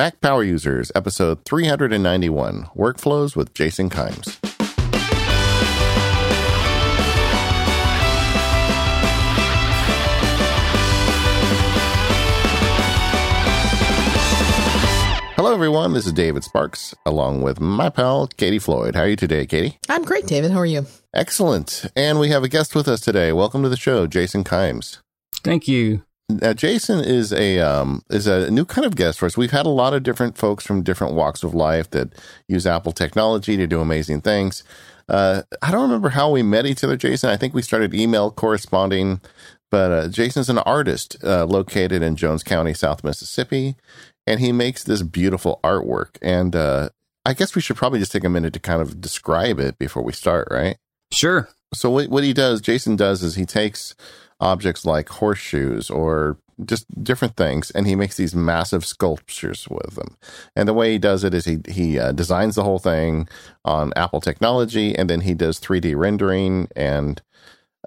Mac Power Users, episode 391 Workflows with Jason Kimes. Hello, everyone. This is David Sparks, along with my pal, Katie Floyd. How are you today, Katie? I'm great, David. How are you? Excellent. And we have a guest with us today. Welcome to the show, Jason Kimes. Thank you. Now, Jason is a um, is a new kind of guest for us. We've had a lot of different folks from different walks of life that use Apple technology to do amazing things. Uh, I don't remember how we met each other, Jason. I think we started email corresponding. But uh, Jason's an artist uh, located in Jones County, South Mississippi and he makes this beautiful artwork. And uh, I guess we should probably just take a minute to kind of describe it before we start, right? Sure. So what what he does, Jason does, is he takes objects like horseshoes or just different things, and he makes these massive sculptures with them. And the way he does it is he he uh, designs the whole thing on Apple technology, and then he does 3D rendering and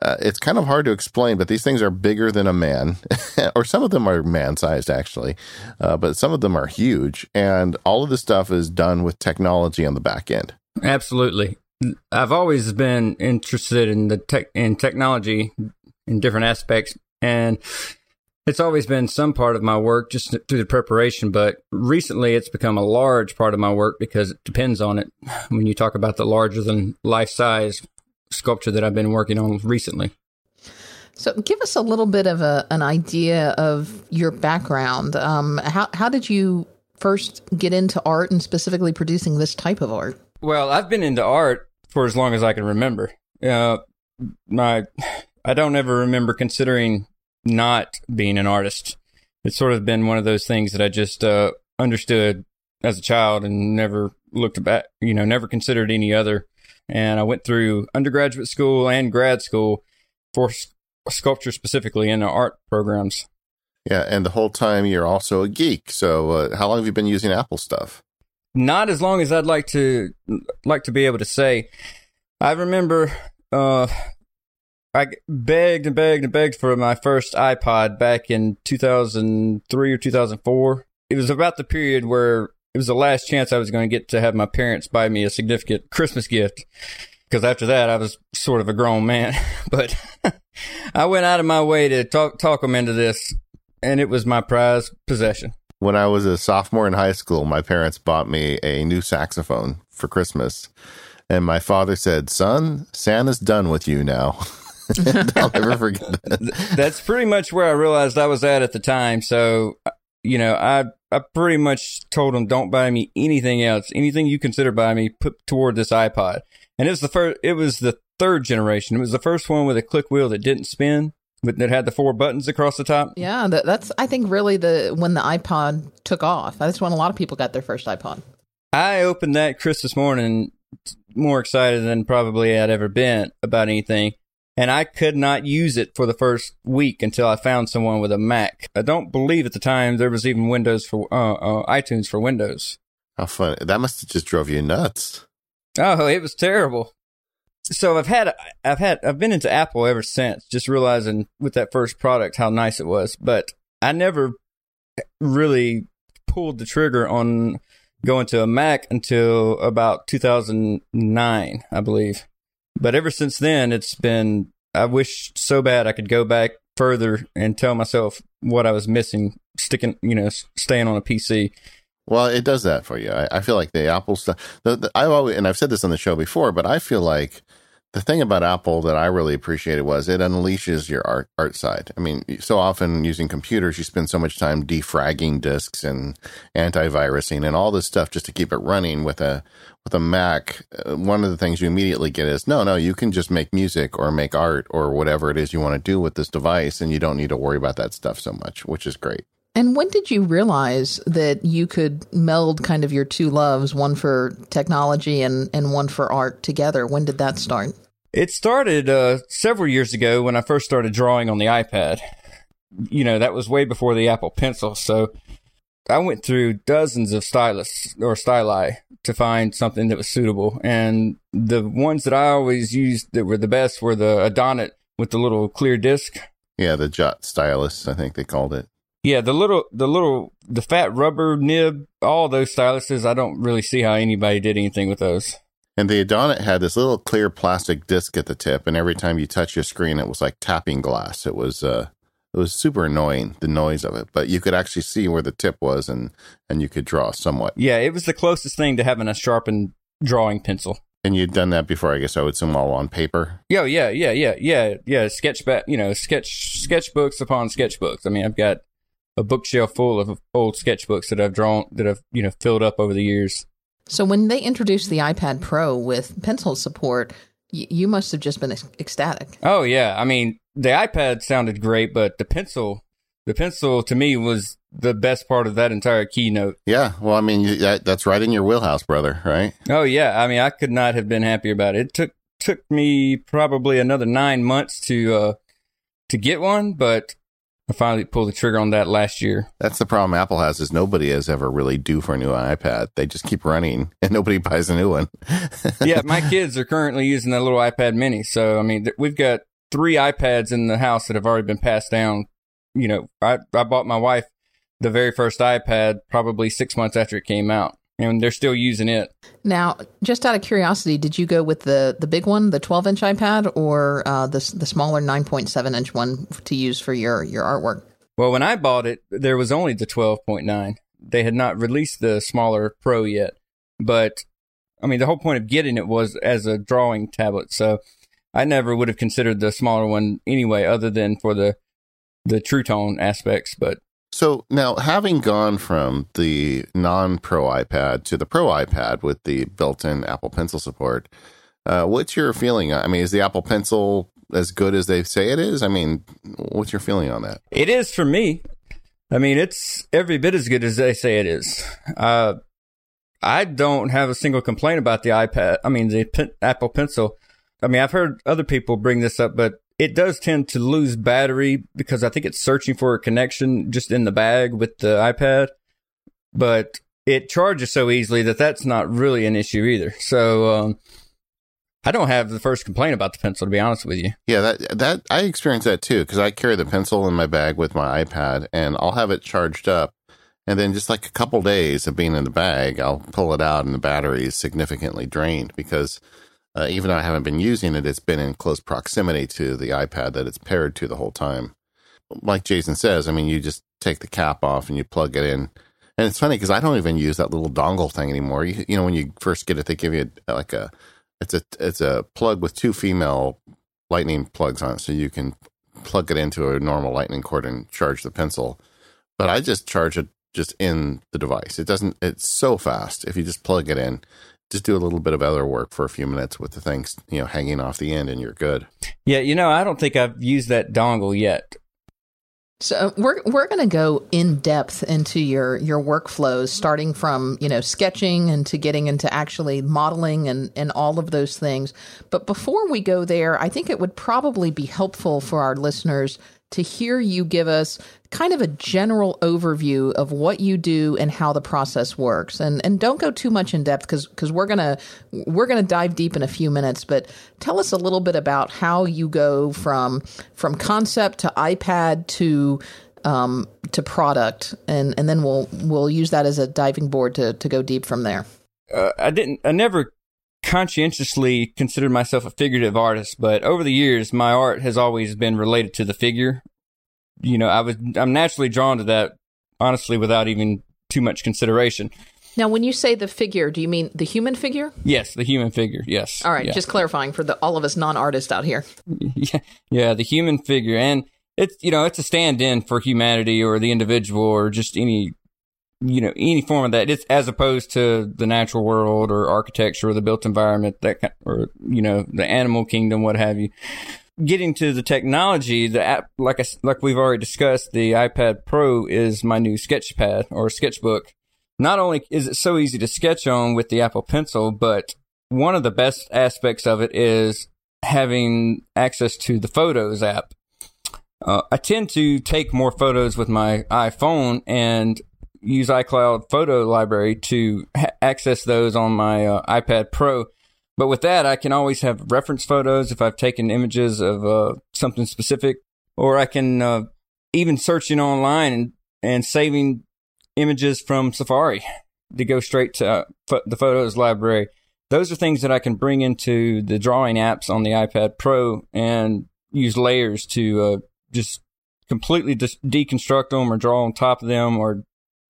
uh, it's kind of hard to explain, but these things are bigger than a man, or some of them are man sized actually, uh, but some of them are huge. And all of this stuff is done with technology on the back end. Absolutely. I've always been interested in the tech in technology in different aspects, and it's always been some part of my work just through the preparation. But recently, it's become a large part of my work because it depends on it. When you talk about the larger than life size sculpture that I've been working on recently. So, give us a little bit of a, an idea of your background. Um, how how did you first get into art and specifically producing this type of art? Well, I've been into art for as long as I can remember. Uh, my I don't ever remember considering not being an artist. It's sort of been one of those things that I just uh, understood as a child and never looked back. You know, never considered any other and I went through undergraduate school and grad school for sculpture specifically in the art programs. Yeah, and the whole time you're also a geek. So, uh, how long have you been using Apple stuff? Not as long as I'd like to like to be able to say. I remember uh, I begged and begged and begged for my first iPod back in 2003 or 2004. It was about the period where it was the last chance I was going to get to have my parents buy me a significant Christmas gift. Because after that, I was sort of a grown man. but I went out of my way to talk talk them into this, and it was my prized possession. When I was a sophomore in high school, my parents bought me a new saxophone for Christmas. And my father said, Son, Santa's done with you now. I'll never forget that. That's pretty much where I realized I was at at the time. So, uh, you know, I I pretty much told him, don't buy me anything else. Anything you consider buying me, put toward this iPod. And it was the first, it was the third generation. It was the first one with a click wheel that didn't spin, but that had the four buttons across the top. Yeah, that, that's, I think, really the, when the iPod took off. That's when a lot of people got their first iPod. I opened that Christmas morning more excited than probably I'd ever been about anything and I could not use it for the first week until I found someone with a Mac. I don't believe at the time there was even Windows for uh, uh, iTunes for Windows. How funny! That must have just drove you nuts. Oh, it was terrible. So I've had, I've had, I've been into Apple ever since. Just realizing with that first product how nice it was, but I never really pulled the trigger on going to a Mac until about 2009, I believe. But ever since then, it's been, I wish so bad I could go back further and tell myself what I was missing, sticking, you know, staying on a PC. Well, it does that for you. I, I feel like the Apple stuff. The, the, I've always, and I've said this on the show before, but I feel like the thing about Apple that I really appreciated was it unleashes your art art side. I mean, so often using computers, you spend so much time defragging disks and antivirusing and all this stuff just to keep it running. With a with a Mac, uh, one of the things you immediately get is no, no, you can just make music or make art or whatever it is you want to do with this device, and you don't need to worry about that stuff so much, which is great. And when did you realize that you could meld kind of your two loves, one for technology and, and one for art together? When did that start? It started uh, several years ago when I first started drawing on the iPad. You know, that was way before the Apple Pencil. So I went through dozens of stylus or styli to find something that was suitable. And the ones that I always used that were the best were the Adonit with the little clear disc. Yeah, the Jot stylus, I think they called it. Yeah, the little, the little, the fat rubber nib, all those styluses, I don't really see how anybody did anything with those. And the Adonit had this little clear plastic disc at the tip, and every time you touch your screen, it was like tapping glass. It was uh, it was super annoying the noise of it, but you could actually see where the tip was, and and you could draw somewhat. Yeah, it was the closest thing to having a sharpened drawing pencil. And you'd done that before, I guess. I would assume all on paper. Yeah, yeah, yeah, yeah, yeah, yeah. Sketch back, you know, sketch sketchbooks upon sketchbooks. I mean, I've got a bookshelf full of old sketchbooks that I've drawn that I've you know filled up over the years. So when they introduced the iPad Pro with pencil support, y- you must have just been ec- ecstatic. Oh yeah, I mean the iPad sounded great, but the pencil, the pencil to me was the best part of that entire keynote. Yeah, well, I mean that, that's right in your wheelhouse, brother. Right? Oh yeah, I mean I could not have been happier about it. It took took me probably another nine months to uh to get one, but I finally pulled the trigger on that last year. That's the problem Apple has is nobody is ever really due for a new iPad. They just keep running and nobody buys a new one. yeah, my kids are currently using that little iPad mini. So, I mean, th- we've got three iPads in the house that have already been passed down. You know, I, I bought my wife the very first iPad probably six months after it came out, and they're still using it. Now, just out of curiosity, did you go with the the big one, the 12 inch iPad, or uh, the the smaller 9.7 inch one to use for your your artwork? Well, when I bought it, there was only the 12.9. They had not released the smaller Pro yet. But, I mean, the whole point of getting it was as a drawing tablet. So I never would have considered the smaller one anyway, other than for the, the True Tone aspects. But So now, having gone from the non Pro iPad to the Pro iPad with the built in Apple Pencil support, uh, what's your feeling? I mean, is the Apple Pencil as good as they say it is? I mean, what's your feeling on that? it is for me. I mean, it's every bit as good as they say it is. Uh, I don't have a single complaint about the iPad. I mean, the Apple Pencil. I mean, I've heard other people bring this up, but it does tend to lose battery because I think it's searching for a connection just in the bag with the iPad. But it charges so easily that that's not really an issue either. So, um, I don't have the first complaint about the pencil, to be honest with you. Yeah, that that I experience that too because I carry the pencil in my bag with my iPad, and I'll have it charged up, and then just like a couple days of being in the bag, I'll pull it out, and the battery is significantly drained because uh, even though I haven't been using it, it's been in close proximity to the iPad that it's paired to the whole time. Like Jason says, I mean, you just take the cap off and you plug it in. And it's funny because I don't even use that little dongle thing anymore. You, you know, when you first get it, they give you like a it's a it's a plug with two female lightning plugs on it, so you can plug it into a normal lightning cord and charge the pencil. But I just charge it just in the device. It doesn't. It's so fast. If you just plug it in, just do a little bit of other work for a few minutes with the things you know hanging off the end, and you're good. Yeah, you know, I don't think I've used that dongle yet. So we're we're going to go in depth into your your workflows, starting from you know sketching and to getting into actually modeling and and all of those things. But before we go there, I think it would probably be helpful for our listeners to hear you give us kind of a general overview of what you do and how the process works. And and don't go too much in depth because because we're gonna we're gonna dive deep in a few minutes. But tell us a little bit about how you go from from concept to iPad to um, to product, and and then we'll we'll use that as a diving board to to go deep from there. uh, I didn't, I never conscientiously considered myself a figurative artist, but over the years, my art has always been related to the figure. You know, I was, I'm naturally drawn to that, honestly, without even too much consideration. Now, when you say the figure, do you mean the human figure? Yes, the human figure. Yes. All right, Yeah. just clarifying for the all of us non-artists out here. yeah, yeah, the human figure, and it's you know it's a stand-in for humanity or the individual or just any you know any form of that. It's as opposed to the natural world or architecture or the built environment that or you know the animal kingdom, what have you. Getting to the technology, the app, like I like we've already discussed, the iPad Pro is my new sketchpad or sketchbook. Not only is it so easy to sketch on with the Apple Pencil, but one of the best aspects of it is having access to the Photos app. Uh, I tend to take more photos with my iPhone and use iCloud Photo Library to ha- access those on my uh, iPad Pro. But with that, I can always have reference photos if I've taken images of uh, something specific, or I can uh, even searching online and and saving images from Safari to go straight to uh, the Photos library. Those are things that I can bring into the drawing apps on the iPad Pro and use layers to uh, just completely de- deconstruct them or draw on top of them or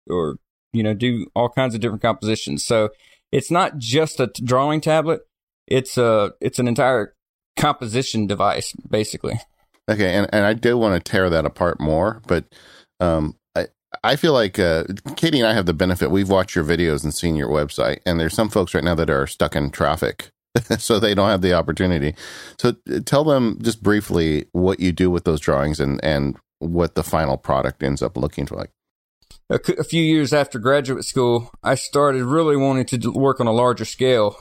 or you know do all kinds of different compositions. So it's not just a t- drawing tablet; it's a it's an entire composition device basically. Okay, and, and I do want to tear that apart more, but um, I I feel like uh, Katie and I have the benefit. We've watched your videos and seen your website, and there's some folks right now that are stuck in traffic, so they don't have the opportunity. So uh, tell them just briefly what you do with those drawings and and what the final product ends up looking like. A, few years after graduate school, I started really wanting to work on a larger scale.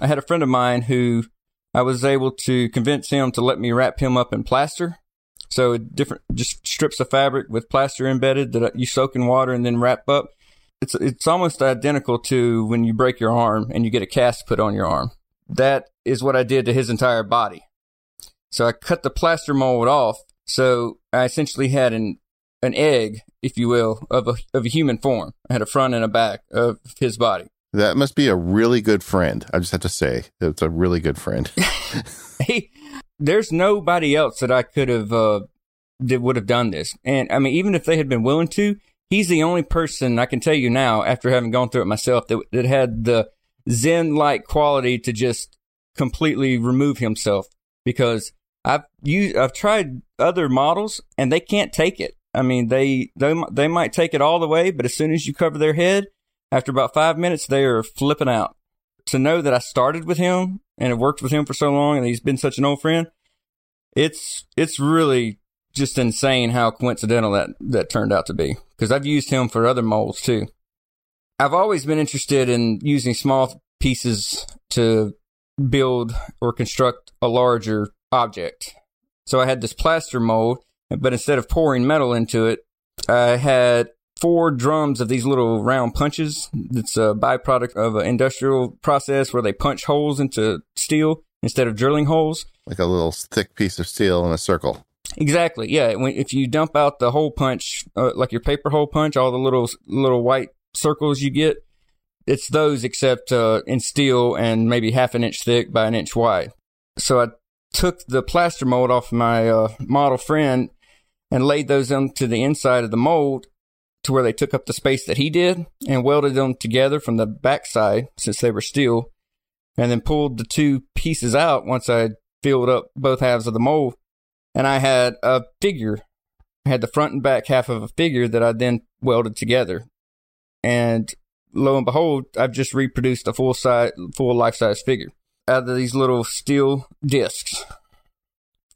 I had a friend of mine who I was able to convince him to let me wrap him up in plaster. So different, just strips of fabric with plaster embedded that uh, you soak in water and then wrap up. It's it's almost identical to when you break your arm and you get a cast put on your arm. That is what I did to his entire body. So I cut the plaster mold off. So I essentially had an an egg, if you will, of a of a human form. I had a front and a back of his body. That must be a really good friend. I just have to say, it's a really good friend. he, there's nobody else that I could have uh, that would have done this. And I mean, even if they had been willing to, he's the only person I can tell you now, after having gone through it myself, that that had the zen-like quality to just completely remove himself. Because I've used, I've tried other models, and they can't take it. I mean, they they they might take it all the way, but as soon as you cover their head, after about five minutes, they are flipping out. To know that I started with him and have worked with him for so long, and he's been such an old friend, it's it's really just insane how coincidental that that turned out to be. Because I've used him for other molds too. I've always been interested in using small pieces to build or construct a larger object. So I had this plaster mold, but instead of pouring metal into it, I had four drums of these little round punches. It's a byproduct of an industrial process where they punch holes into steel instead of drilling holes. Like a little thick piece of steel in a circle. Exactly. Yeah. If you dump out the hole punch, uh, like your paper hole punch, all the little little white circles you get, it's those except uh, in steel and maybe half an inch thick by an inch wide. So I took the plaster mold off my uh, model friend and laid those onto the inside of the mold to where they took up the space that he did and welded them together from the backside since they were steel, and then pulled the two pieces out once I filled up both halves of the mold. And I had a figure. I had the front and back half of a figure that I then welded together. And lo and behold, I've just reproduced a full size, full life size figure out of these little steel discs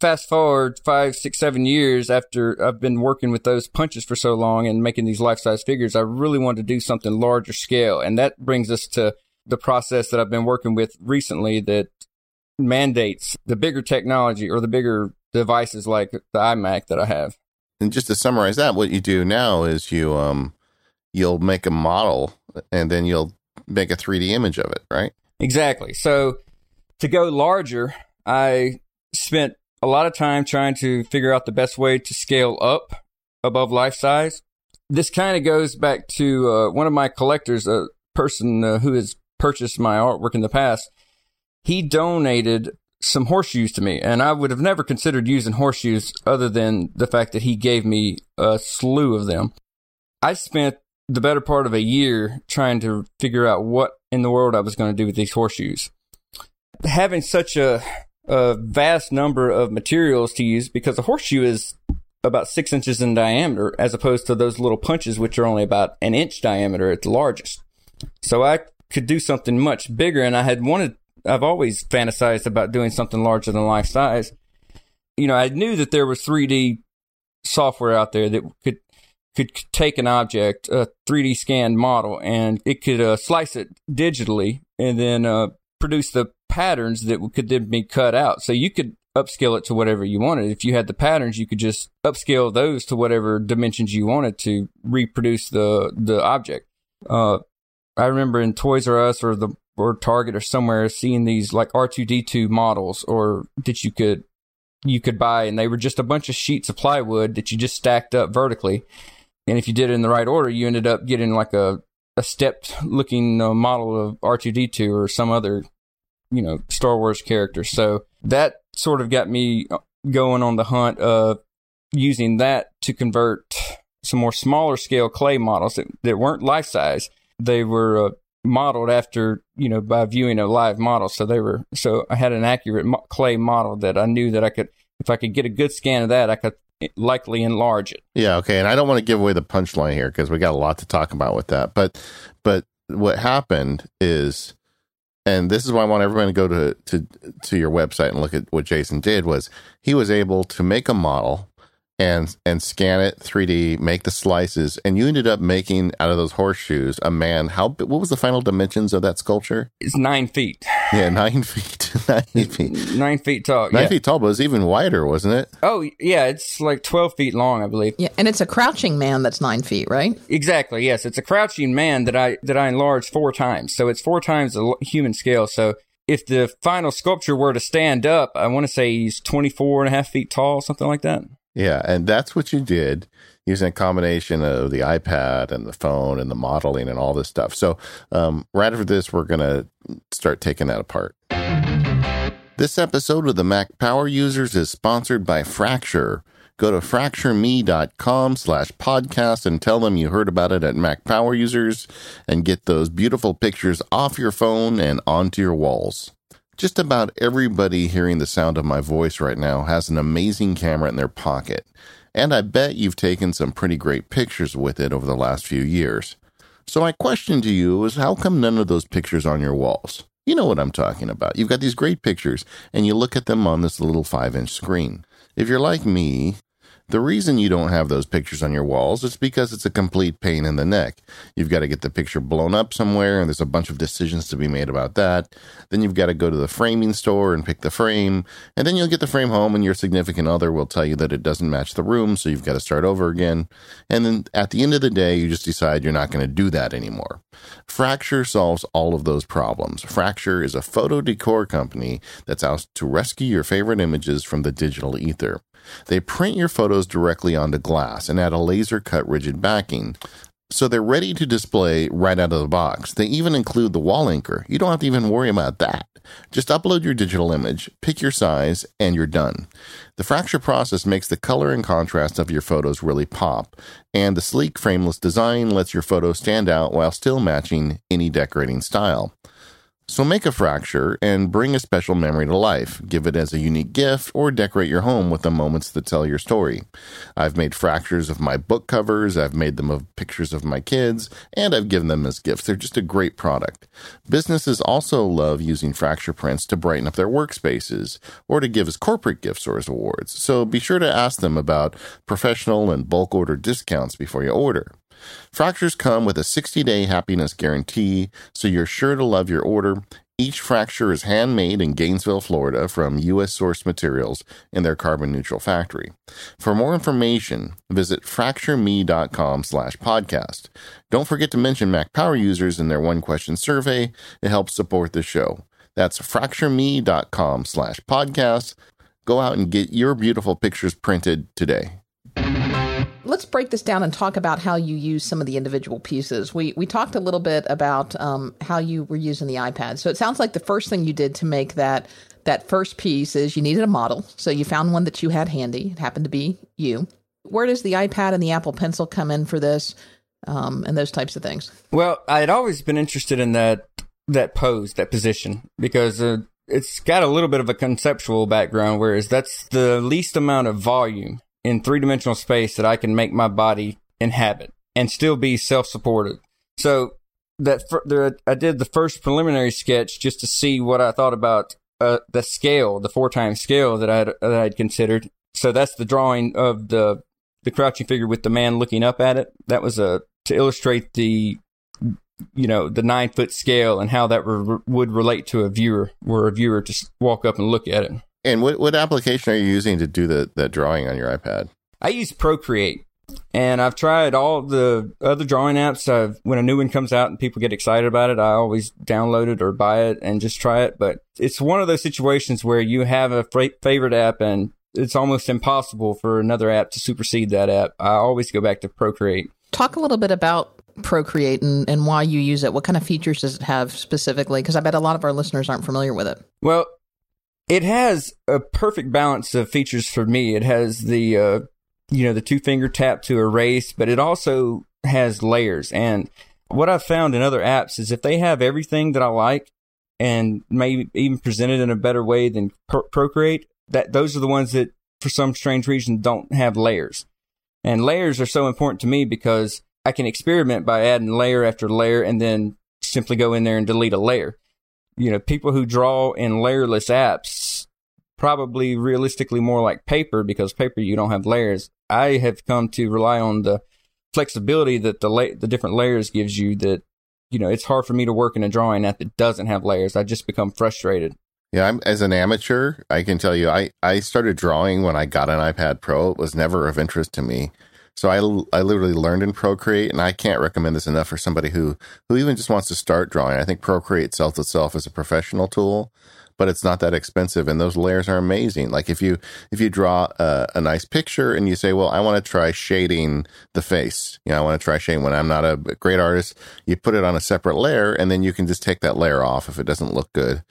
fast forward five, six, seven years after I've been working with those punches for so long and making these life size figures, I really wanted to do something larger scale. And that brings us to the process that I've been working with recently that mandates the bigger technology or the bigger devices like the iMac that I have. And just to summarize that, what you do now is you um you'll make a model and then you'll make a 3D image of it, right? Exactly. So to go larger, I spent a lot of time trying to figure out the best way to scale up above life size. This kind of goes back to uh, one of my collectors, a person uh, who has purchased my artwork in the past. He donated some horseshoes to me, and I would have never considered using horseshoes other than the fact that he gave me a slew of them. I spent the better part of a year trying to figure out what in the world I was going to do with these horseshoes. Having such a a vast number of materials to use because a horseshoe is about six inches in diameter as opposed to those little punches, which are only about an inch diameter at the largest. So I could do something much bigger and I had wanted, I've always fantasized about doing something larger than life size. You know, I knew that there was 3D software out there that could could take an object, a 3D scanned model, and it could uh, slice it digitally and then uh, produce the patterns that could then be cut out. So you could upscale it to whatever you wanted. If you had the patterns, you could just upscale those to whatever dimensions you wanted to reproduce the the object. Uh, I remember in Toys R Us or the or Target or somewhere seeing these like R two D two models or that you could you could buy, and they were just a bunch of sheets of plywood that you just stacked up vertically. And if you did it in the right order, you ended up getting like a, a stepped looking uh, model of R2D2 or some other, you know, Star Wars character. So that sort of got me going on the hunt of using that to convert some more smaller scale clay models that, that weren't life size. They were uh, modeled after, you know, by viewing a live model. So they were, so I had an accurate mo- clay model that I knew that I could, if I could get a good scan of that, I could likely enlarge it. Yeah, okay. And I don't want to give away the punchline here because we got a lot to talk about with that. But but what happened is and this is why I want everyone to go to to to your website and look at what Jason did was he was able to make a model and and scan it 3D, make the slices, and you ended up making out of those horseshoes a man. How what was the final dimensions of that sculpture? It's nine feet. Yeah, nine feet, nine feet, nine feet tall. Nine yeah. feet tall, but it was even wider, wasn't it? Oh yeah, it's like twelve feet long, I believe. Yeah, and it's a crouching man that's nine feet, right? Exactly. Yes, it's a crouching man that I that I enlarged four times, so it's four times the human scale. So if the final sculpture were to stand up, I want to say he's 24 and a half feet tall, something like that. Yeah, and that's what you did using a combination of the iPad and the phone and the modeling and all this stuff. So, um, right after this, we're going to start taking that apart. This episode of the Mac Power Users is sponsored by Fracture. Go to fractureme.com slash podcast and tell them you heard about it at Mac Power Users and get those beautiful pictures off your phone and onto your walls. Just about everybody hearing the sound of my voice right now has an amazing camera in their pocket, and I bet you've taken some pretty great pictures with it over the last few years. So, my question to you is how come none of those pictures on your walls? You know what I'm talking about. You've got these great pictures, and you look at them on this little 5 inch screen. If you're like me, the reason you don't have those pictures on your walls is because it's a complete pain in the neck. You've got to get the picture blown up somewhere, and there's a bunch of decisions to be made about that. Then you've got to go to the framing store and pick the frame, and then you'll get the frame home, and your significant other will tell you that it doesn't match the room, so you've got to start over again. And then at the end of the day, you just decide you're not going to do that anymore. Fracture solves all of those problems. Fracture is a photo decor company that's out to rescue your favorite images from the digital ether. They print your photos directly onto glass and add a laser cut rigid backing. So they're ready to display right out of the box. They even include the wall anchor. You don't have to even worry about that. Just upload your digital image, pick your size, and you're done. The fracture process makes the color and contrast of your photos really pop, and the sleek frameless design lets your photos stand out while still matching any decorating style. So make a fracture and bring a special memory to life. Give it as a unique gift or decorate your home with the moments that tell your story. I've made fractures of my book covers, I've made them of pictures of my kids, and I've given them as gifts. They're just a great product. Businesses also love using fracture prints to brighten up their workspaces or to give as corporate gifts or as awards. So be sure to ask them about professional and bulk order discounts before you order. Fractures come with a 60 day happiness guarantee, so you're sure to love your order. Each fracture is handmade in Gainesville, Florida from U.S. sourced materials in their carbon neutral factory. For more information, visit fractureme.com slash podcast. Don't forget to mention Mac Power users in their one question survey. It helps support the show. That's fractureme.com slash podcast. Go out and get your beautiful pictures printed today let's break this down and talk about how you use some of the individual pieces. We we talked a little bit about um, how you were using the iPad. So it sounds like the first thing you did to make that that first piece is you needed a model. So you found one that you had handy. It happened to be you. Where does the iPad and the Apple Pencil come in for this, um, and those types of things? Well, I had always been interested in that that pose, that position, because uh, it's got a little bit of a conceptual background, whereas that's the least amount of volume in three dimensional space that I can make my body inhabit and still be self supported. So that there, I did the first preliminary sketch just to see what I thought about uh, the scale, the four times scale that I that I'd considered. So that's the drawing of the the crouching figure with the man looking up at it. That was a to illustrate the you know the nine foot scale and how that re- would relate to a viewer, where a viewer just walk up and look at it. And what what application are you using to do the that drawing on your iPad? I use Procreate, and I've tried all the other drawing apps. I've, when a new one comes out and people get excited about it, I always download it or buy it and just try it. But it's one of those situations where you have a favorite app and it's almost impossible for another app to supersede that app. I always go back to Procreate. Talk a little bit about Procreate and, and why you use it. What kind of features does it have specifically? Because I bet a lot of our listeners aren't familiar with it. Well, it has a perfect balance of features for me. It has the uh, you know the two finger tap to erase, but it also has layers. And what I've found in other apps is if they have everything that I like and maybe even presented in a better way than Pro- Procreate, that those are the ones that for some strange reason don't have layers. And layers are so important to me because I can experiment by adding layer after layer and then simply go in there and delete a layer. You know, people who draw in layerless apps probably realistically more like paper because paper you don't have layers. I have come to rely on the flexibility that the la- the different layers gives you that you know, it's hard for me to work in a drawing app that doesn't have layers. I just become frustrated. Yeah, I'm as an amateur, I can tell you, I, I started drawing when I got an iPad Pro. It was never of interest to me. So I, I literally learned in Procreate, and I can't recommend this enough for somebody who, who even just wants to start drawing. I think Procreate sells itself as a professional tool, but it's not that expensive, and those layers are amazing. Like if you if you draw a, a nice picture and you say, "Well, I want to try shading the face," you know, I want to try shading. When I'm not a great artist, you put it on a separate layer, and then you can just take that layer off if it doesn't look good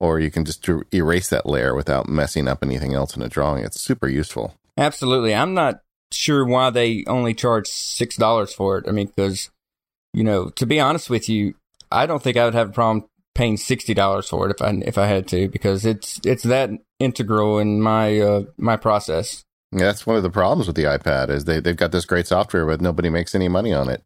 or you can just er-, erase that layer without messing up anything else in a drawing. It's super useful. Absolutely. I'm not sure why they only charge six dollars for it. I mean, because you know, to be honest with you, I don't think I would have a problem paying sixty dollars for it if I if I had to because it's it's that integral in my uh, my process. Yeah, that's one of the problems with the iPad is they they've got this great software, but nobody makes any money on it,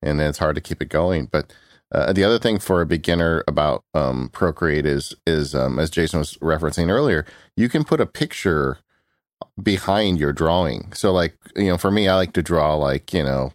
and it's hard to keep it going. But uh, the other thing for a beginner about um, Procreate is is um, as Jason was referencing earlier, you can put a picture behind your drawing. So like you know, for me, I like to draw like you know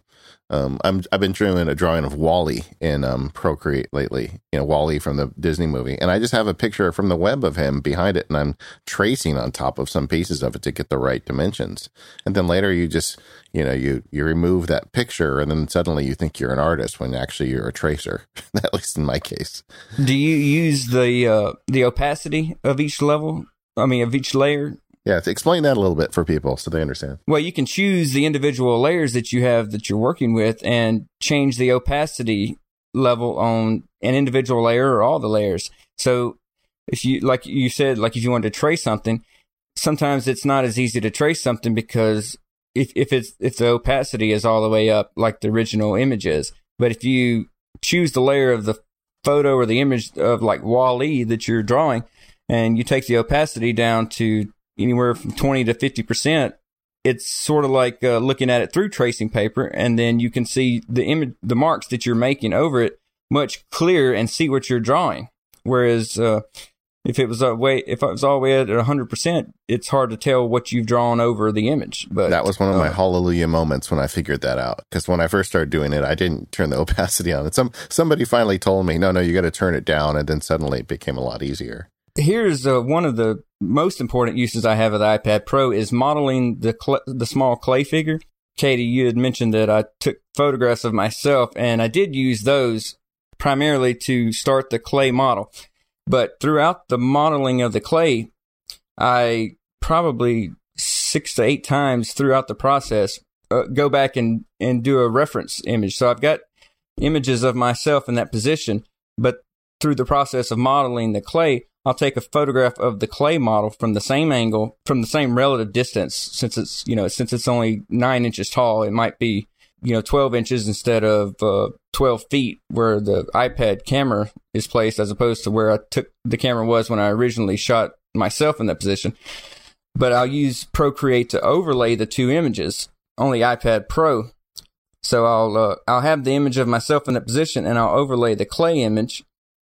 um, I'm I've been doing a drawing of WALL-E in um, Procreate lately. You know, WALL-E from the Disney movie, and I just have a picture from the web of him behind it, and I'm tracing on top of some pieces of it to get the right dimensions. And then later, you just you know you you remove that picture, and then suddenly you think you're an artist when actually you're a tracer. At least in my case. Do you use the uh, the opacity of each level? I mean, of each layer yeah, explain that a little bit for people so they understand. Well, you can choose the individual layers that you have that you're working with and change the opacity level on an individual layer or all the layers. So if you, like you said, like if you wanted to trace something, sometimes it's not as easy to trace something because if, if it's, if the opacity is all the way up like the original image is, but if you choose the layer of the photo or the image of like WALL-E that you're drawing and you take the opacity down to anywhere from 20 to 50%, it's sort of like uh, looking at it through tracing paper, and then you can see the image, the marks that you're making over it much clearer and see what you're drawing. Whereas uh, if it was a way, if it was all the way at 100 percent, it's hard to tell what you've drawn over the image. But that was one of my uh, hallelujah moments when I figured that out. Because when I first started doing it, I didn't turn the opacity on. And some somebody finally told me, no, no, you got to turn it down, and then suddenly it became a lot easier here's uh, one of the most important uses I have of the iPad Pro is modeling the cl- the small clay figure. Katie, you had mentioned that I took photographs of myself, and I did use those primarily to start the clay model. But throughout the modeling of the clay, I probably six to eight times throughout the process uh, go back and, and do a reference image. So I've got images of myself in that position, but through the process of modeling the clay, I'll take a photograph of the clay model from the same angle, from the same relative distance, since it's, you know, since it's only nine inches tall, it might be, you know, 12 inches instead of uh, 12 feet where the iPad camera is placed as opposed to where I took the camera was when I originally shot myself in that position. But I'll use Procreate to overlay the two images on the iPad Pro. So I'll, uh, I'll have the image of myself in that position and I'll overlay the clay image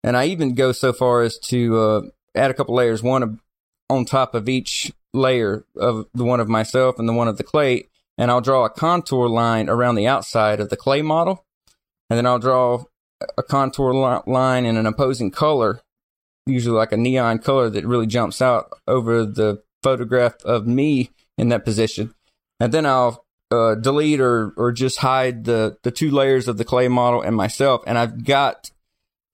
and I even go so far as to uh, add a couple layers, one on top of each layer of the one of myself and the one of the clay. And I'll draw a contour line around the outside of the clay model. And then I'll draw a contour line in an opposing color, usually like a neon color that really jumps out over the photograph of me in that position. And then I'll uh, delete or, or just hide the, the two layers of the clay model and myself. And I've got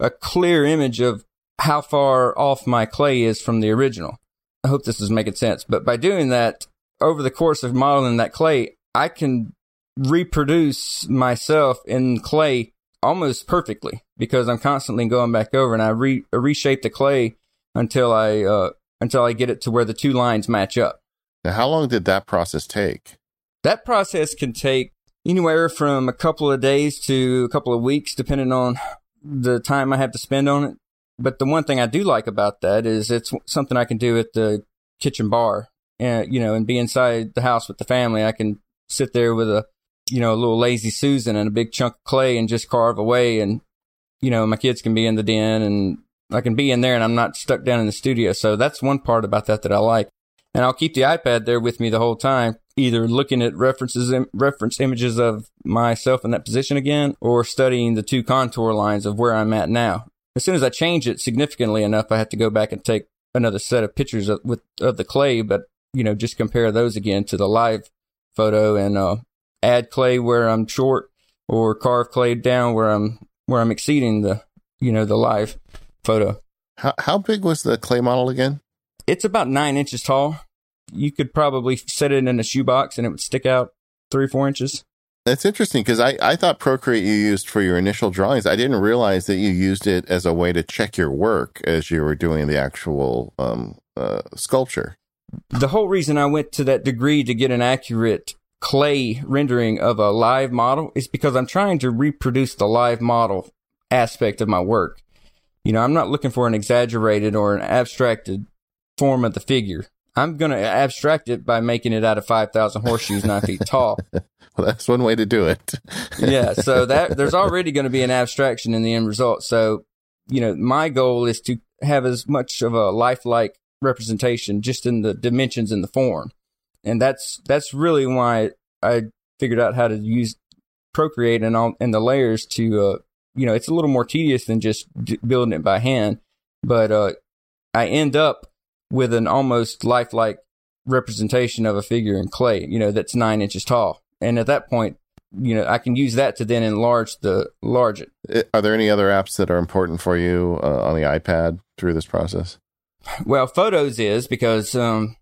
a clear image of how far off my clay is from the original. I hope this is making sense. But by doing that, over the course of modeling that clay, I can reproduce myself in clay almost perfectly because I'm constantly going back over and I re reshape the clay until I uh, until I get it to where the two lines match up. Now, how long did that process take? That process can take anywhere from a couple of days to a couple of weeks, depending on the time I have to spend on it. But the one thing I do like about that is it's something I can do at the kitchen bar, and you know, and be inside the house with the family. I can sit there with a you know a little lazy Susan and a big chunk of clay and just carve away, and you know, my kids can be in the den and I can be in there and I'm not stuck down in the studio. So that's one part about that that I like. And I'll keep the iPad there with me the whole time, either looking at references, reference images of myself in that position again, or studying the two contour lines of where I'm at now. As soon as I change it significantly enough, I have to go back and take another set of pictures of, with, of the clay, but you know, just compare those again to the live photo and, uh, add clay where I'm short or carve clay down where I'm, where I'm exceeding the, you know, the live photo. How, how big was the clay model again? It's about nine inches tall. You could probably set it in a shoebox and it would stick out three four inches. That's interesting because I, I thought Procreate you used for your initial drawings. I didn't realize that you used it as a way to check your work as you were doing the actual um, uh, sculpture. The whole reason I went to that degree to get an accurate clay rendering of a live model is because I'm trying to reproduce the live model aspect of my work. You know, I'm not looking for an exaggerated or an abstracted form of the figure. I'm going to abstract it by making it out of 5,000 horseshoes nine feet tall. Well, that's one way to do it. yeah. So that there's already going to be an abstraction in the end result. So, you know, my goal is to have as much of a lifelike representation just in the dimensions and the form. And that's, that's really why I figured out how to use Procreate and all, and the layers to, uh, you know, it's a little more tedious than just d- building it by hand, but, uh, I end up with an almost lifelike representation of a figure in clay, you know, that's nine inches tall. And at that point, you know, I can use that to then enlarge the enlarge it. Are there any other apps that are important for you uh, on the iPad through this process? Well, Photos is because um,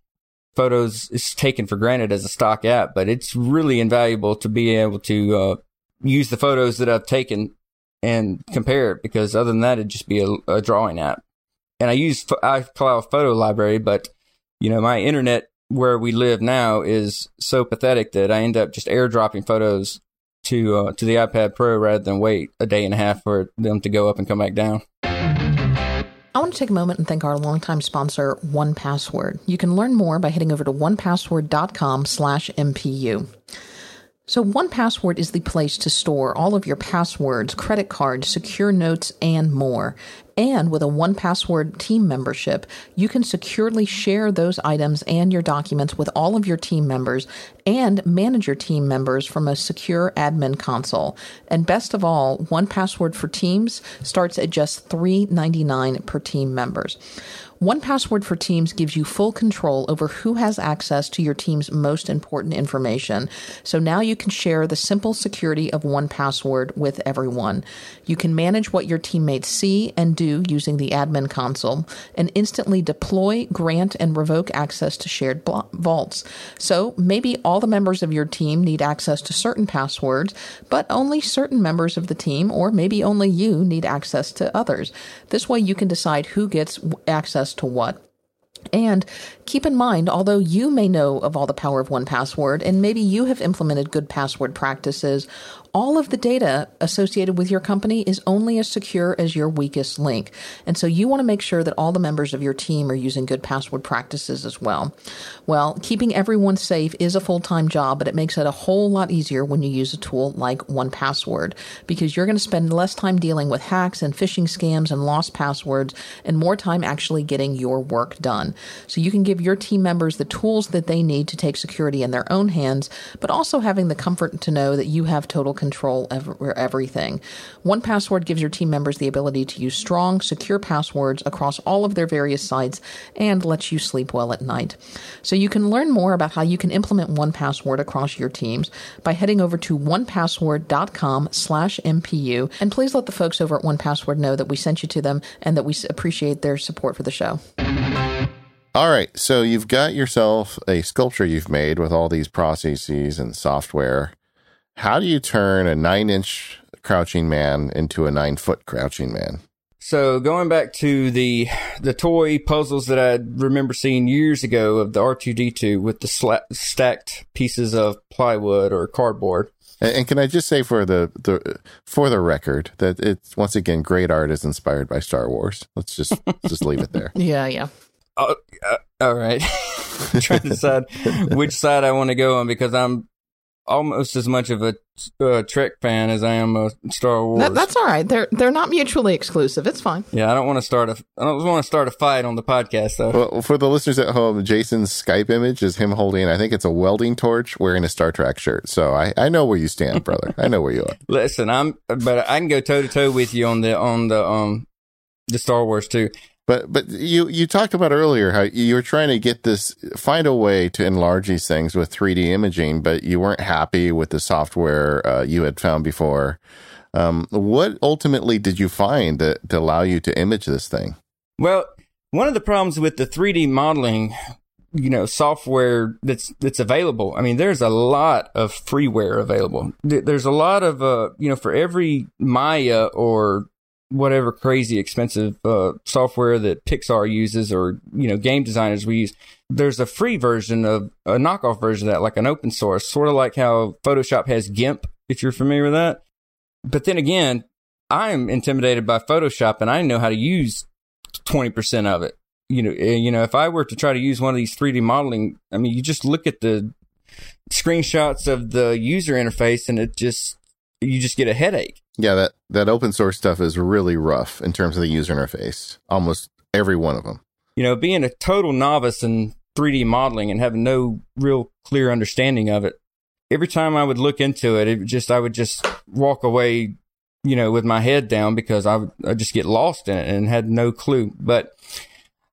Photos is taken for granted as a stock app, but it's really invaluable to be able to uh, use the photos that I've taken and compare it because other than that, it'd just be a, a drawing app. And I use iCloud Photo Library, but you know, my internet where we live now is so pathetic that I end up just airdropping photos to uh, to the iPad Pro rather than wait a day and a half for them to go up and come back down. I want to take a moment and thank our longtime sponsor, 1Password. You can learn more by heading over to onepassword.com slash MPU. So 1Password is the place to store all of your passwords, credit cards, secure notes, and more. And with a 1Password team membership, you can securely share those items and your documents with all of your team members and manage your team members from a secure admin console. And best of all, 1Password for Teams starts at just $3.99 per team members. 1Password for Teams gives you full control over who has access to your team's most important information. So now you can share the simple security of 1Password with everyone. You can manage what your teammates see and do using the admin console and instantly deploy, grant, and revoke access to shared vaults. So maybe all the members of your team need access to certain passwords, but only certain members of the team, or maybe only you, need access to others. This way you can decide who gets access to what. And keep in mind, although you may know of all the power of 1Password and maybe you have implemented good password practices, all of the data associated with your company is only as secure as your weakest link. And so you want to make sure that all the members of your team are using good password practices as well. Well, keeping everyone safe is a full-time job, but it makes it a whole lot easier when you use a tool like 1Password because you're going to spend less time dealing with hacks and phishing scams and lost passwords and more time actually getting your work done. So you can give your team members the tools that they need to take security in their own hands, but also having the comfort to know that you have total control everything. 1Password gives your team members the ability to use strong, secure passwords across all of their various sites and lets you sleep well at night. So you can learn more about how you can implement 1Password across your teams by heading over to onepassword.com slash MPU. And please let the folks over at 1Password know that we sent you to them and that we appreciate their support for the show. All right. So you've got yourself a sculpture you've made with all these processes and software. How do you turn a nine inch crouching man into a nine foot crouching man? So going back to the the toy puzzles that I remember seeing years ago of the R two D two with the sla- stacked pieces of plywood or cardboard. And, and, can I just say for the, the for the record that it's once again great art is inspired by Star Wars. Let's just just leave it there. Yeah, yeah. Uh, uh, all right. trying to decide which side I want to go on because I'm almost as much of a uh, Trek fan as I am a Star Wars. That, that's all right. They're they're not mutually exclusive. It's fine. Yeah, I don't want to start a I don't want to start a fight on the podcast though. Well, for the listeners at home, Jason's Skype image is him holding I think it's a welding torch wearing a Star Trek shirt. So I I know where you stand, brother. I know where you are. Listen, I'm but I can go toe to toe with you on the on the um the Star Wars too. But but you you talked about earlier how you were trying to get this find a way to enlarge these things with 3D imaging, but you weren't happy with the software uh, you had found before. Um, what ultimately did you find that to allow you to image this thing? Well, one of the problems with the 3D modeling, you know, software that's that's available. I mean, there's a lot of freeware available. There's a lot of uh, you know, for every Maya or whatever crazy expensive uh, software that Pixar uses or you know game designers we use. There's a free version of a knockoff version of that, like an open source, sort of like how Photoshop has GIMP, if you're familiar with that. But then again, I'm intimidated by Photoshop, and I know how to use 20% of it. You know, eh, you know, if I were to try to use one of these 3D modeling, I mean, you just look at the screenshots of the user interface, and it just you just get a headache. Yeah, that that open source stuff is really rough in terms of the user interface. Almost every one of them. You know, being a total novice in 3D modeling and having no real clear understanding of it, every time I would look into it, it just I would just walk away, you know, with my head down because I would I just get lost in it and had no clue. But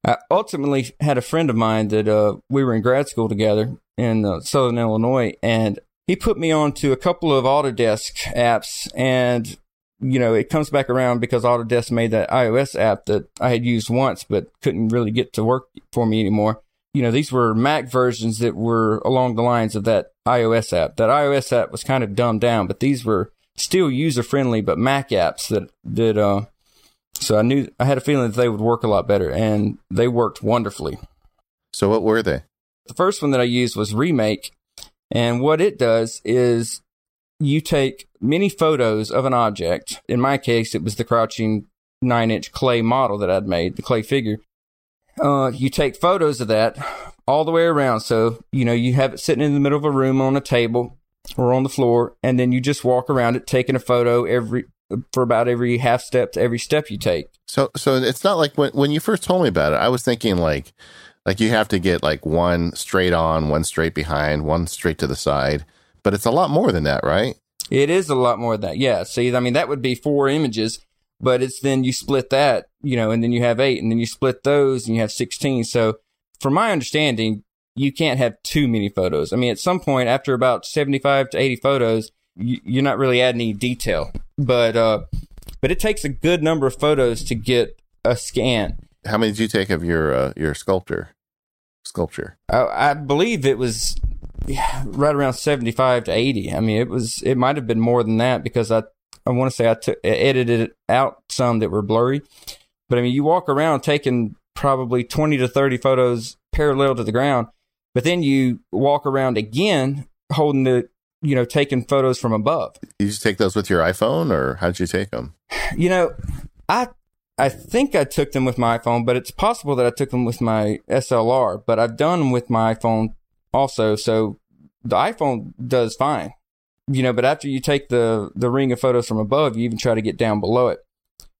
I ultimately had a friend of mine that uh, we were in grad school together in uh, Southern Illinois, and he put me on to a couple of Autodesk apps and you know, it comes back around because Autodesk made that iOS app that I had used once but couldn't really get to work for me anymore. You know, these were Mac versions that were along the lines of that iOS app. That iOS app was kind of dumbed down, but these were still user friendly, but Mac apps that that uh so I knew I had a feeling that they would work a lot better and they worked wonderfully. So what were they? The first one that I used was Remake and what it does is you take many photos of an object. In my case, it was the crouching nine inch clay model that I'd made, the clay figure. Uh, you take photos of that all the way around. So, you know, you have it sitting in the middle of a room on a table or on the floor, and then you just walk around it taking a photo every for about every half step to every step you take. So so it's not like when when you first told me about it, I was thinking like like you have to get like one straight on, one straight behind, one straight to the side. But it's a lot more than that, right? It is a lot more than that. Yeah. See, I mean, that would be four images, but it's then you split that, you know, and then you have eight, and then you split those and you have 16. So, from my understanding, you can't have too many photos. I mean, at some point, after about 75 to 80 photos, you're not really adding any detail. But, uh, but it takes a good number of photos to get a scan. How many did you take of your uh, your sculptor? Sculpture? I, I believe it was right around 75 to 80. I mean, it was, it might have been more than that because I, I want to say I took, edited out some that were blurry. But I mean, you walk around taking probably 20 to 30 photos parallel to the ground, but then you walk around again holding the, you know, taking photos from above. You just take those with your iPhone or how did you take them? You know, I I think I took them with my iPhone, but it's possible that I took them with my SLR. But I've done them with my iPhone also, so the iPhone does fine. You know, but after you take the the ring of photos from above, you even try to get down below it.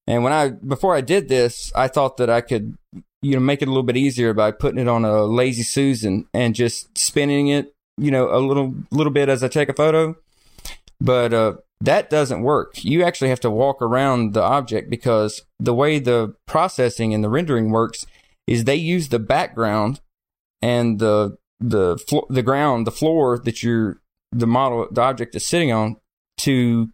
And when I before I did this, I thought that I could you know make it a little bit easier by putting it on a lazy susan and just spinning it, you know, a little little bit as I take a photo. But uh, that doesn't work. You actually have to walk around the object because the way the processing and the rendering works is they use the background and the the flo- the ground, the floor that you're the model the object is sitting on to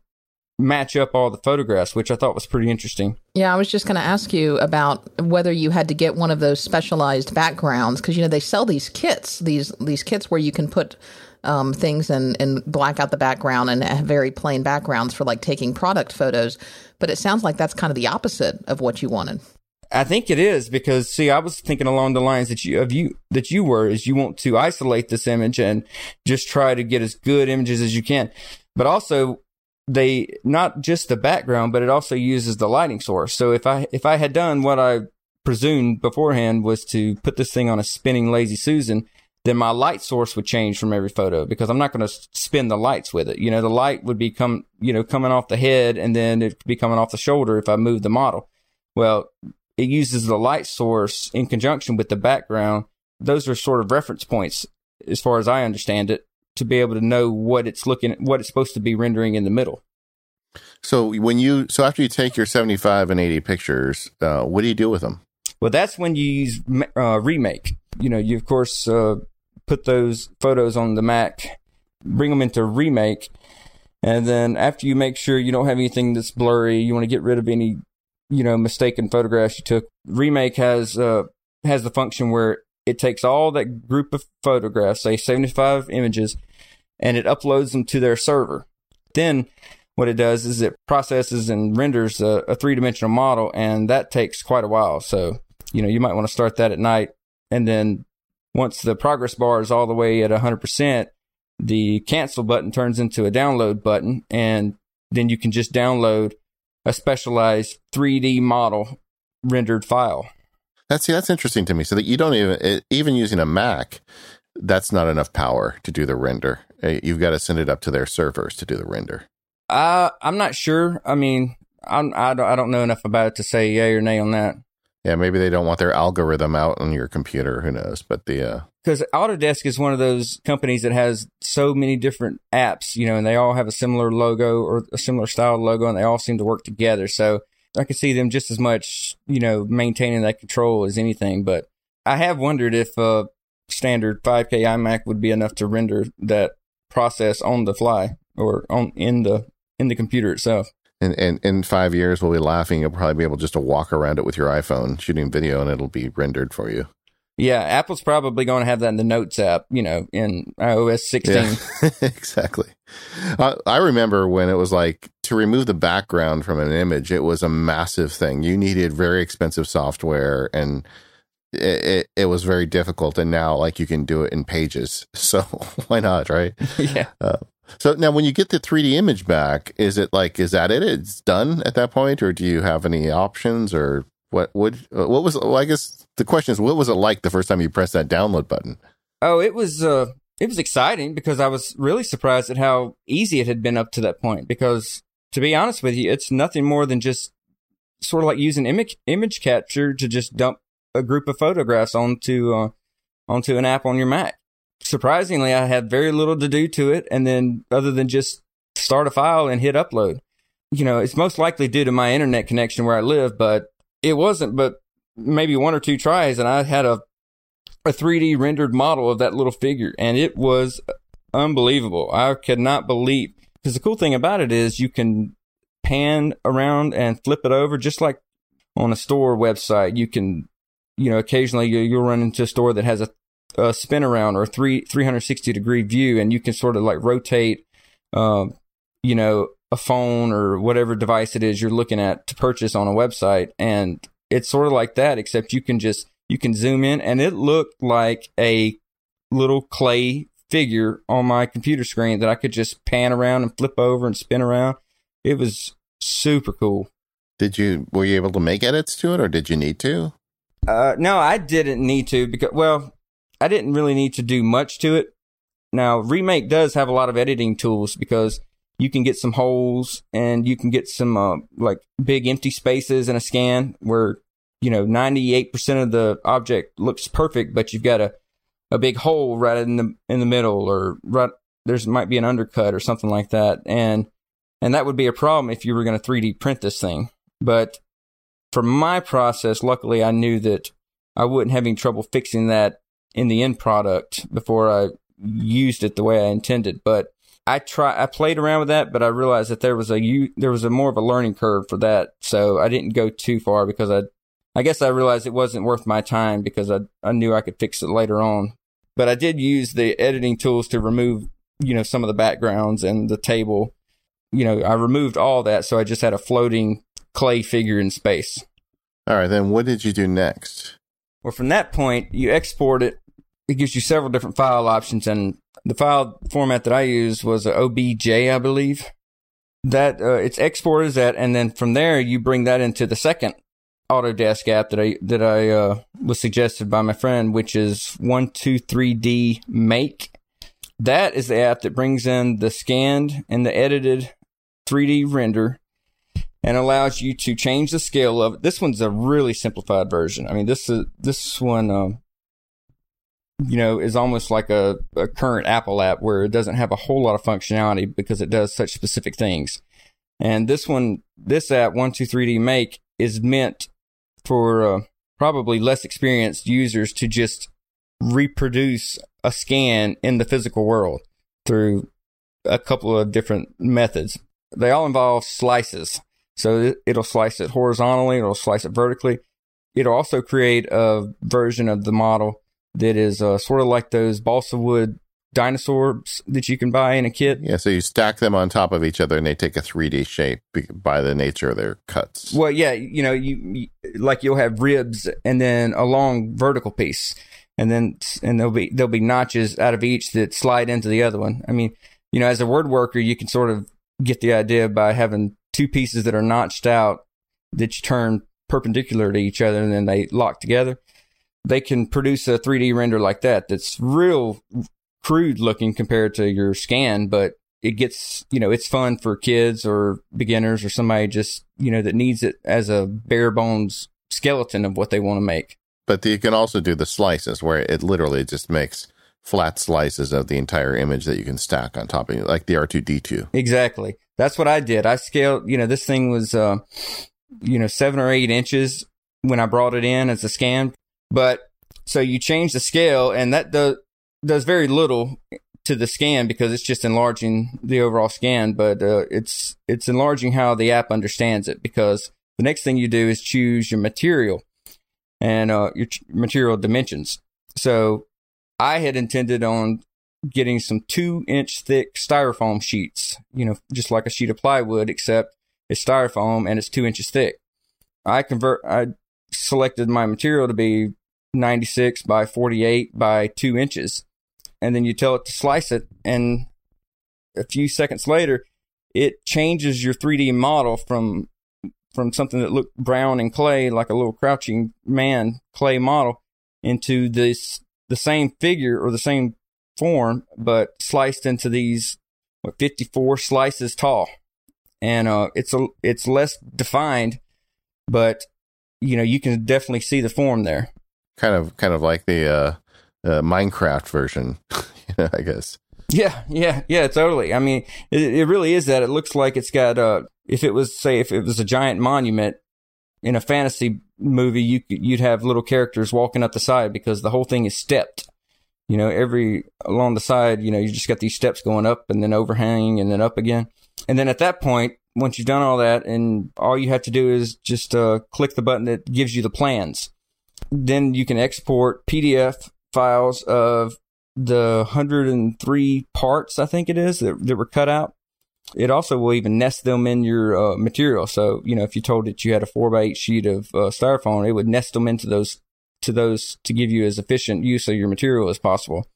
match up all the photographs, which I thought was pretty interesting. Yeah, I was just going to ask you about whether you had to get one of those specialized backgrounds because you know they sell these kits, these these kits where you can put um, things and and black out the background and have very plain backgrounds for like taking product photos. But it sounds like that's kind of the opposite of what you wanted. I think it is because see, I was thinking along the lines that you of you that you were is you want to isolate this image and just try to get as good images as you can, but also they not just the background, but it also uses the lighting source. So if I if I had done what I presumed beforehand was to put this thing on a spinning lazy susan, then my light source would change from every photo because I'm not going to spin the lights with it. You know, the light would be come you know coming off the head and then it would be coming off the shoulder if I move the model. Well, it uses the light source in conjunction with the background. Those are sort of reference points as far as I understand it to be able to know what it's looking at, what it's supposed to be rendering in the middle. So when you so after you take your 75 and 80 pictures, uh, what do you do with them? Well, that's when you use uh, remake. You know, you of course uh, put those photos on the Mac, bring them into remake, and then after you make sure you don't have anything that's blurry, you want to get rid of any you know mistaken photographs you took. Remake has uh, has the function where it takes all that group of photographs, say 75 images, and it uploads them to their server. Then what it does is it processes and renders a, a three dimensional model, and that takes quite a while. So, you know, you might want to start that at night. And then once the progress bar is all the way at 100%, the cancel button turns into a download button, and then you can just download a specialized 3D model rendered file. That's that's interesting to me. So that you don't even even using a Mac, that's not enough power to do the render. Uh, you've got to send it up to their servers to do the render. Uh, I'm not sure. I mean, I'm, I don't, I don't know enough about it to say yay or nay on that. Yeah, maybe they don't want their algorithm out on your computer. Who knows? But the uh, because Autodesk is one of those companies that has so many different apps, you know, and they all have a similar logo or a similar style logo, and they all seem to work together. So I can see them just as much, you know, maintaining that control as anything. But I have wondered if a standard 5K iMac would be enough to render that process on the fly or on in the in the computer itself. And, and in five years, we'll be laughing. You'll probably be able just to walk around it with your iPhone, shooting video, and it'll be rendered for you. Yeah, Apple's probably going to have that in the Notes app, you know, in iOS 16. Yeah, exactly. Uh, I remember when it was like to remove the background from an image, it was a massive thing. You needed very expensive software and it, it, it was very difficult. And now, like, you can do it in pages. So why not, right? yeah. Uh, so now, when you get the 3D image back, is it like, is that it? It's done at that point? Or do you have any options or what would uh, what was well, I guess the question is what was it like the first time you pressed that download button? Oh, it was uh it was exciting because I was really surprised at how easy it had been up to that point because to be honest with you, it's nothing more than just sort of like using image image capture to just dump a group of photographs onto uh, onto an app on your Mac. Surprisingly, I had very little to do to it and then other than just start a file and hit upload. You know, it's most likely due to my internet connection where I live, but it wasn't, but maybe one or two tries, and I had a a 3D rendered model of that little figure, and it was unbelievable. I could not believe because the cool thing about it is you can pan around and flip it over, just like on a store website. You can, you know, occasionally you'll run into a store that has a, a spin around or a three 360 degree view, and you can sort of like rotate, uh, you know, a phone or whatever device it is you're looking at to purchase on a website. And it's sort of like that, except you can just, you can zoom in and it looked like a little clay figure on my computer screen that I could just pan around and flip over and spin around. It was super cool. Did you, were you able to make edits to it or did you need to? Uh, no, I didn't need to because, well, I didn't really need to do much to it. Now, Remake does have a lot of editing tools because you can get some holes and you can get some uh, like big empty spaces in a scan where you know 98% of the object looks perfect but you've got a a big hole right in the in the middle or right there's might be an undercut or something like that. And and that would be a problem if you were going to 3D print this thing. But for my process luckily I knew that I wouldn't have any trouble fixing that in the end product before I used it the way I intended. But I try I played around with that, but I realized that there was a there was a more of a learning curve for that, so I didn't go too far because I I guess I realized it wasn't worth my time because I I knew I could fix it later on. But I did use the editing tools to remove you know some of the backgrounds and the table. You know, I removed all that, so I just had a floating clay figure in space. All right, then what did you do next? Well, from that point, you export it. It gives you several different file options, and the file format that I used was OBJ, I believe. That uh, it's exported as that, and then from there you bring that into the second Autodesk app that I that I uh, was suggested by my friend, which is one two three D Make. That is the app that brings in the scanned and the edited 3D render and allows you to change the scale of it. This one's a really simplified version. I mean, this is this one, um, you know, is almost like a, a current Apple app where it doesn't have a whole lot of functionality because it does such specific things. And this one, this app, one two three D Make, is meant for uh, probably less experienced users to just reproduce a scan in the physical world through a couple of different methods. They all involve slices. So it'll slice it horizontally, it'll slice it vertically. It'll also create a version of the model that is uh, sort of like those balsa wood dinosaurs that you can buy in a kit. Yeah, so you stack them on top of each other and they take a 3D shape by the nature of their cuts. Well, yeah, you know, you, you like you'll have ribs and then a long vertical piece and then and there'll be there'll be notches out of each that slide into the other one. I mean, you know, as a word worker, you can sort of get the idea by having two pieces that are notched out that you turn perpendicular to each other and then they lock together. They can produce a 3D render like that that's real crude looking compared to your scan, but it gets, you know, it's fun for kids or beginners or somebody just, you know, that needs it as a bare bones skeleton of what they want to make. But you can also do the slices where it literally just makes flat slices of the entire image that you can stack on top of it, like the R2D2. Exactly. That's what I did. I scaled, you know, this thing was, uh, you know, seven or eight inches when I brought it in as a scan. But so you change the scale and that does, does very little to the scan because it's just enlarging the overall scan, but uh, it's it's enlarging how the app understands it because the next thing you do is choose your material and uh, your material dimensions. So I had intended on getting some two inch thick styrofoam sheets, you know, just like a sheet of plywood, except it's styrofoam and it's two inches thick. I convert, I selected my material to be 96 by 48 by two inches. And then you tell it to slice it. And a few seconds later, it changes your 3D model from, from something that looked brown and clay, like a little crouching man clay model into this, the same figure or the same form, but sliced into these what, 54 slices tall. And uh, it's a it's less defined, but you know you can definitely see the form there. Kind of kind of like the uh, uh, Minecraft version, I guess. Yeah, yeah, yeah, totally. I mean, it, it really is that. It looks like it's got uh, if it was say if it was a giant monument in a fantasy movie, you you'd have little characters walking up the side because the whole thing is stepped you know, every along the side, you know, you just got these steps going up and then overhanging and then up again. And then at that point, once you've done all that and all you have to do is just uh, click the button that gives you the plans. Then you can export PDF files of the 103 parts, I think it is, that, that were cut out. It also will even nest them in your uh, material. So, you know, if you told it you had a four by eight sheet of uh, styrofoam, it would nest them into those to those to give you as efficient use of your material as possible.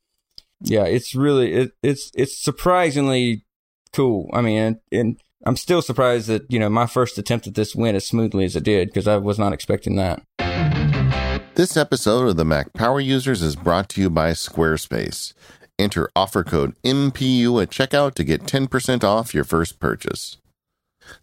Yeah, it's really it, it's it's surprisingly cool. I mean, and, and I'm still surprised that you know my first attempt at this went as smoothly as it did because I was not expecting that. This episode of the Mac Power Users is brought to you by Squarespace. Enter offer code MPU at checkout to get 10% off your first purchase.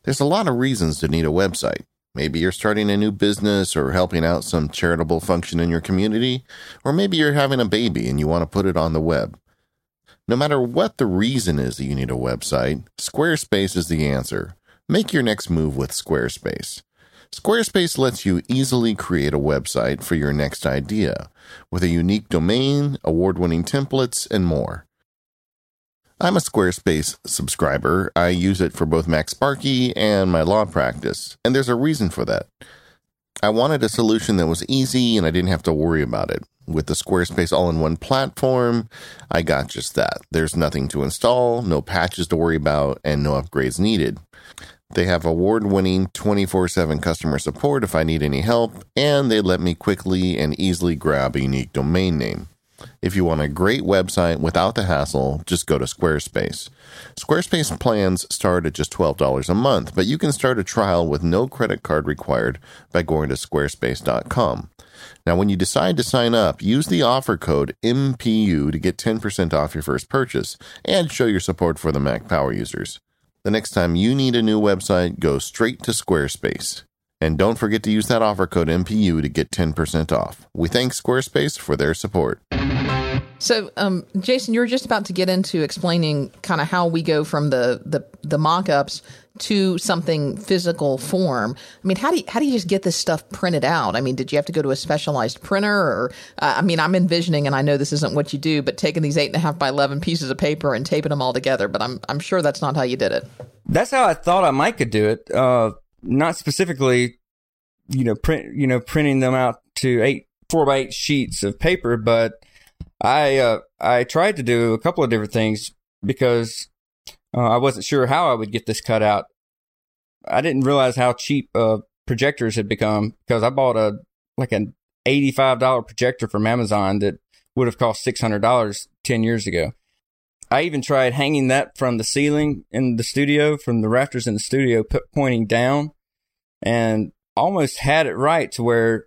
There's a lot of reasons to need a website. Maybe you're starting a new business or helping out some charitable function in your community, or maybe you're having a baby and you want to put it on the web. No matter what the reason is that you need a website, Squarespace is the answer. Make your next move with Squarespace. Squarespace lets you easily create a website for your next idea with a unique domain, award winning templates, and more. I'm a Squarespace subscriber. I use it for both Max MacSparky and my law practice, and there's a reason for that. I wanted a solution that was easy and I didn't have to worry about it. With the Squarespace all in one platform, I got just that. There's nothing to install, no patches to worry about, and no upgrades needed. They have award winning 24 7 customer support if I need any help, and they let me quickly and easily grab a unique domain name. If you want a great website without the hassle, just go to Squarespace. Squarespace plans start at just $12 a month, but you can start a trial with no credit card required by going to squarespace.com. Now, when you decide to sign up, use the offer code MPU to get 10% off your first purchase and show your support for the Mac Power users. The next time you need a new website, go straight to Squarespace. And don't forget to use that offer code MPU to get 10% off. We thank Squarespace for their support. So, um, Jason, you were just about to get into explaining kind of how we go from the the, the mock-ups to something physical form. I mean, how do you, how do you just get this stuff printed out? I mean, did you have to go to a specialized printer, or uh, I mean, I'm envisioning, and I know this isn't what you do, but taking these eight and a half by eleven pieces of paper and taping them all together. But I'm I'm sure that's not how you did it. That's how I thought I might could do it. Uh, not specifically, you know, print you know printing them out to eight four by eight sheets of paper, but I uh, I tried to do a couple of different things because uh, I wasn't sure how I would get this cut out. I didn't realize how cheap uh, projectors had become because I bought a like an eighty five dollar projector from Amazon that would have cost six hundred dollars ten years ago. I even tried hanging that from the ceiling in the studio, from the rafters in the studio, p- pointing down, and almost had it right to where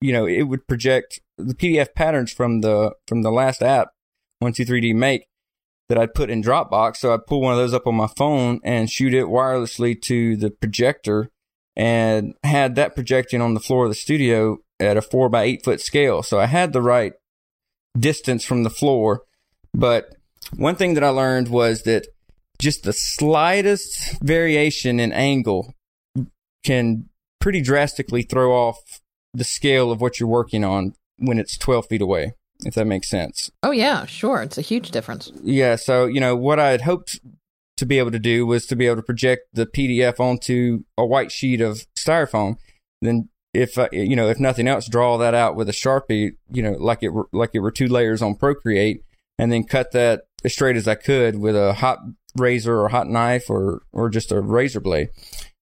you know it would project the PDF patterns from the from the last app, one two three D Make, that I'd put in Dropbox. So I'd pull one of those up on my phone and shoot it wirelessly to the projector, and had that projecting on the floor of the studio at a four by eight foot scale. So I had the right distance from the floor, but one thing that I learned was that just the slightest variation in angle can pretty drastically throw off the scale of what you're working on when it's 12 feet away, if that makes sense. Oh, yeah, sure. It's a huge difference. Yeah. So, you know, what I had hoped to be able to do was to be able to project the PDF onto a white sheet of styrofoam. Then, if uh, you know, if nothing else, draw that out with a sharpie, you know, like it were, like it were two layers on Procreate, and then cut that as straight as I could with a hot razor or hot knife or or just a razor blade.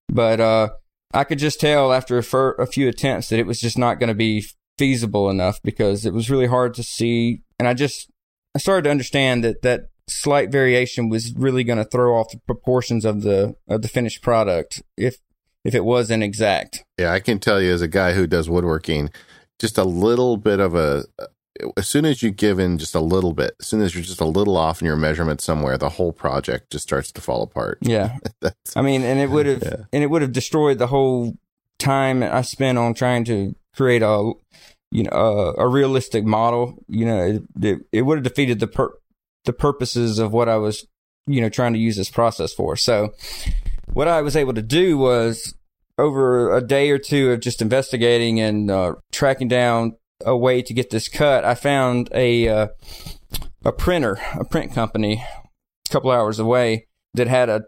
But uh, I could just tell after a, fir- a few attempts that it was just not going to be feasible enough because it was really hard to see. And I just, I started to understand that that slight variation was really going to throw off the proportions of the, of the finished product if, if it wasn't exact. Yeah, I can tell you as a guy who does woodworking, just a little bit of a, as soon as you give in just a little bit, as soon as you're just a little off in your measurement somewhere, the whole project just starts to fall apart. Yeah. I mean, and it would have, yeah. and it would have destroyed the whole time I spent on trying to create a, you know, a, a realistic model. You know, it, it, would have defeated the per, the purposes of what I was, you know, trying to use this process for. So what I was able to do was over a day or two of just investigating and uh, tracking down a way to get this cut, I found a uh, a printer, a print company, a couple hours away that had a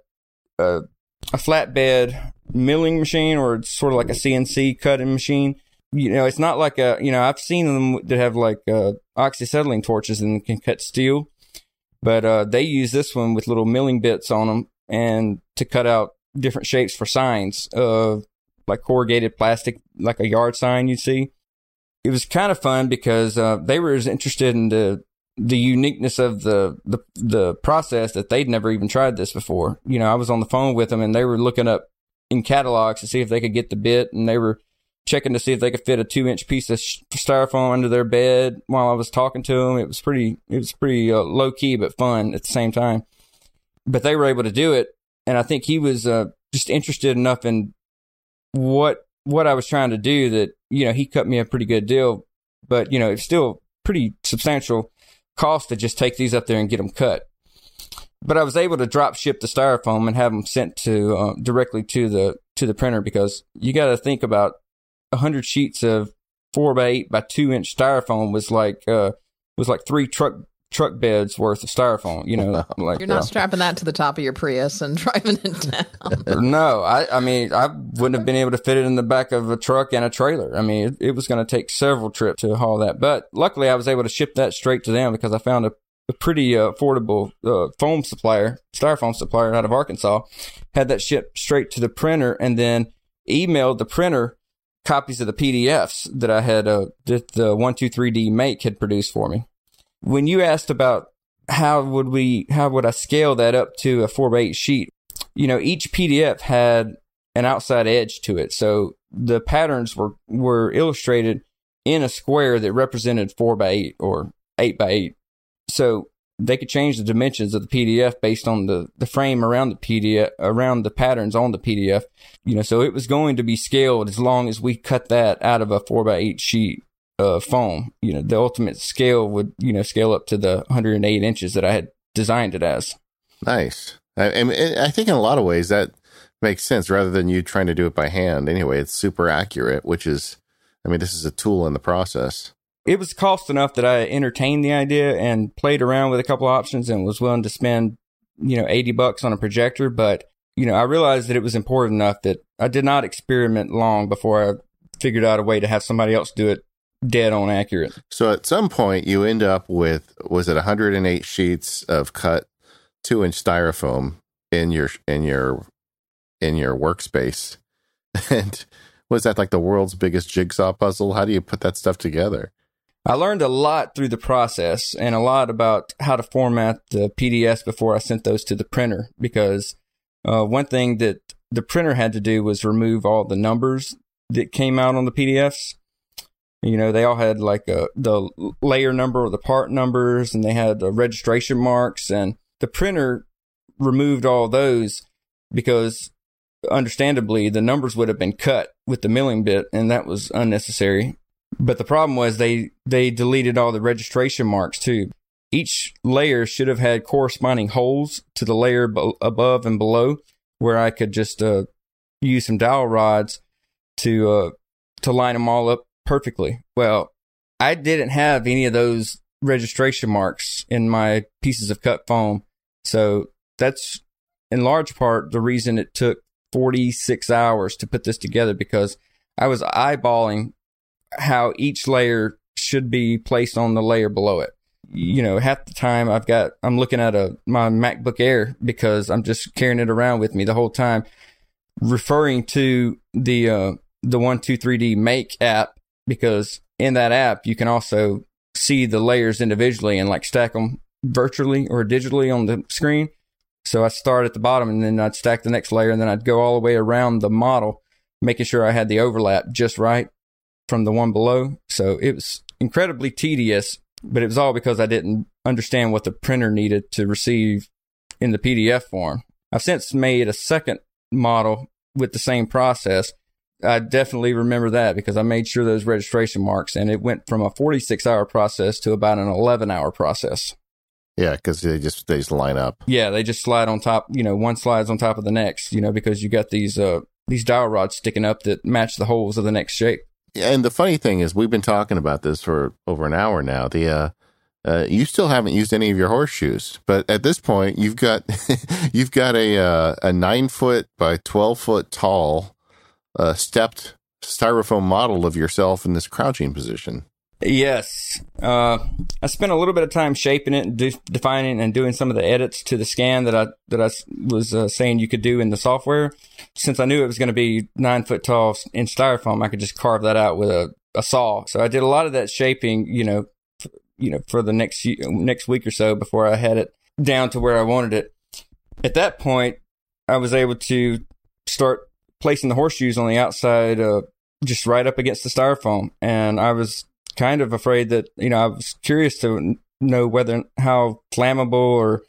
a, a flatbed milling machine or sort of like a CNC cutting machine. You know, it's not like a you know I've seen them that have like uh, oxyacetylene torches and can cut steel, but uh, they use this one with little milling bits on them and to cut out different shapes for signs of like corrugated plastic, like a yard sign you see it was kind of fun because uh, they were as interested in the the uniqueness of the, the the process that they'd never even tried this before. You know, I was on the phone with them and they were looking up in catalogs to see if they could get the bit, and they were checking to see if they could fit a two inch piece of styrofoam under their bed while I was talking to them. It was pretty it was pretty uh, low key but fun at the same time. But they were able to do it, and I think he was uh, just interested enough in what what I was trying to do that, you know, he cut me a pretty good deal, but, you know, it's still pretty substantial cost to just take these up there and get them cut. But I was able to drop ship the styrofoam and have them sent to uh, directly to the to the printer because you got to think about hundred sheets of four by eight by two inch styrofoam was like uh, was like three truck truck beds worth of styrofoam. You know, like You're not uh, strapping that to the top of your Prius and driving it down. no, I, I mean, I wouldn't have been able to fit it in the back of a truck and a trailer. I mean, it, it was going to take several trips to haul that. But luckily, I was able to ship that straight to them because I found a, a pretty uh, affordable uh, foam supplier, styrofoam supplier out of Arkansas. Had that shipped straight to the printer and then emailed the printer copies of the PDFs that I had, uh, that the 123D make had produced for me. When you asked about how would we, how would I scale that up to a 4 by 8 sheet? you know, each PDF had an outside edge to it. So the patterns were, were illustrated in a square that represented four by eight or eight by eight. So they could change the dimensions of the PDF based on the, the frame around the PDF, around the patterns on the PDF. You know, so it was going to be scaled as long as we cut that out of a four by eight sheet of foam. You know, the ultimate scale would, you know, scale up to the 108 inches that I had designed it as. Nice. I, I, mean, I think in a lot of ways that makes sense rather than you trying to do it by hand. Anyway, it's super accurate, which is, I mean, this is a tool in the process. It was cost enough that I entertained the idea and played around with a couple options and was willing to spend, you know, 80 bucks on a projector. But, you know, I realized that it was important enough that I did not experiment long before I figured out a way to have somebody else do it dead on accurate. So at some point you end up with, was it 108 sheets of cut two inch styrofoam in your, in your, in your workspace? And was that like the world's biggest jigsaw puzzle? How do you put that stuff together? I learned a lot through the process and a lot about how to format the PDFs before I sent those to the printer because uh, one thing that the printer had to do was remove all the numbers that came out on the PDFs. You know, they all had like a, the layer number or the part numbers and they had the registration marks and the printer removed all those because understandably the numbers would have been cut with the milling bit and that was unnecessary. But the problem was they they deleted all the registration marks too. Each layer should have had corresponding holes to the layer be- above and below, where I could just uh, use some dowel rods to uh, to line them all up perfectly. Well, I didn't have any of those registration marks in my pieces of cut foam, so that's in large part the reason it took 46 hours to put this together because I was eyeballing how each layer should be placed on the layer below it. You know, half the time I've got I'm looking at a my MacBook Air because I'm just carrying it around with me the whole time, referring to the uh, the one two three D Make app because in that app you can also see the layers individually and like stack them virtually or digitally on the screen. So I start at the bottom and then I'd stack the next layer and then I'd go all the way around the model, making sure I had the overlap just right from the one below. So it was incredibly tedious, but it was all because I didn't understand what the printer needed to receive in the PDF form. I've since made a second model with the same process. I definitely remember that because I made sure those registration marks and it went from a 46 hour process to about an 11 hour process. Yeah, because they just they just line up. Yeah, they just slide on top. You know, one slides on top of the next. You know, because you got these uh these dowel rods sticking up that match the holes of the next shape. And the funny thing is, we've been talking about this for over an hour now. The uh, uh, you still haven't used any of your horseshoes, but at this point, you've got you've got a uh, a nine foot by twelve foot tall uh, stepped styrofoam model of yourself in this crouching position. Yes. Uh, I spent a little bit of time shaping it, and de- defining and doing some of the edits to the scan that I that I was uh, saying you could do in the software. Since I knew it was going to be nine foot tall in styrofoam, I could just carve that out with a, a saw. So I did a lot of that shaping, you know, f- you know, for the next next week or so before I had it down to where I wanted it. At that point, I was able to start placing the horseshoes on the outside, uh, just right up against the styrofoam, and I was kind of afraid that you know I was curious to know whether how flammable or,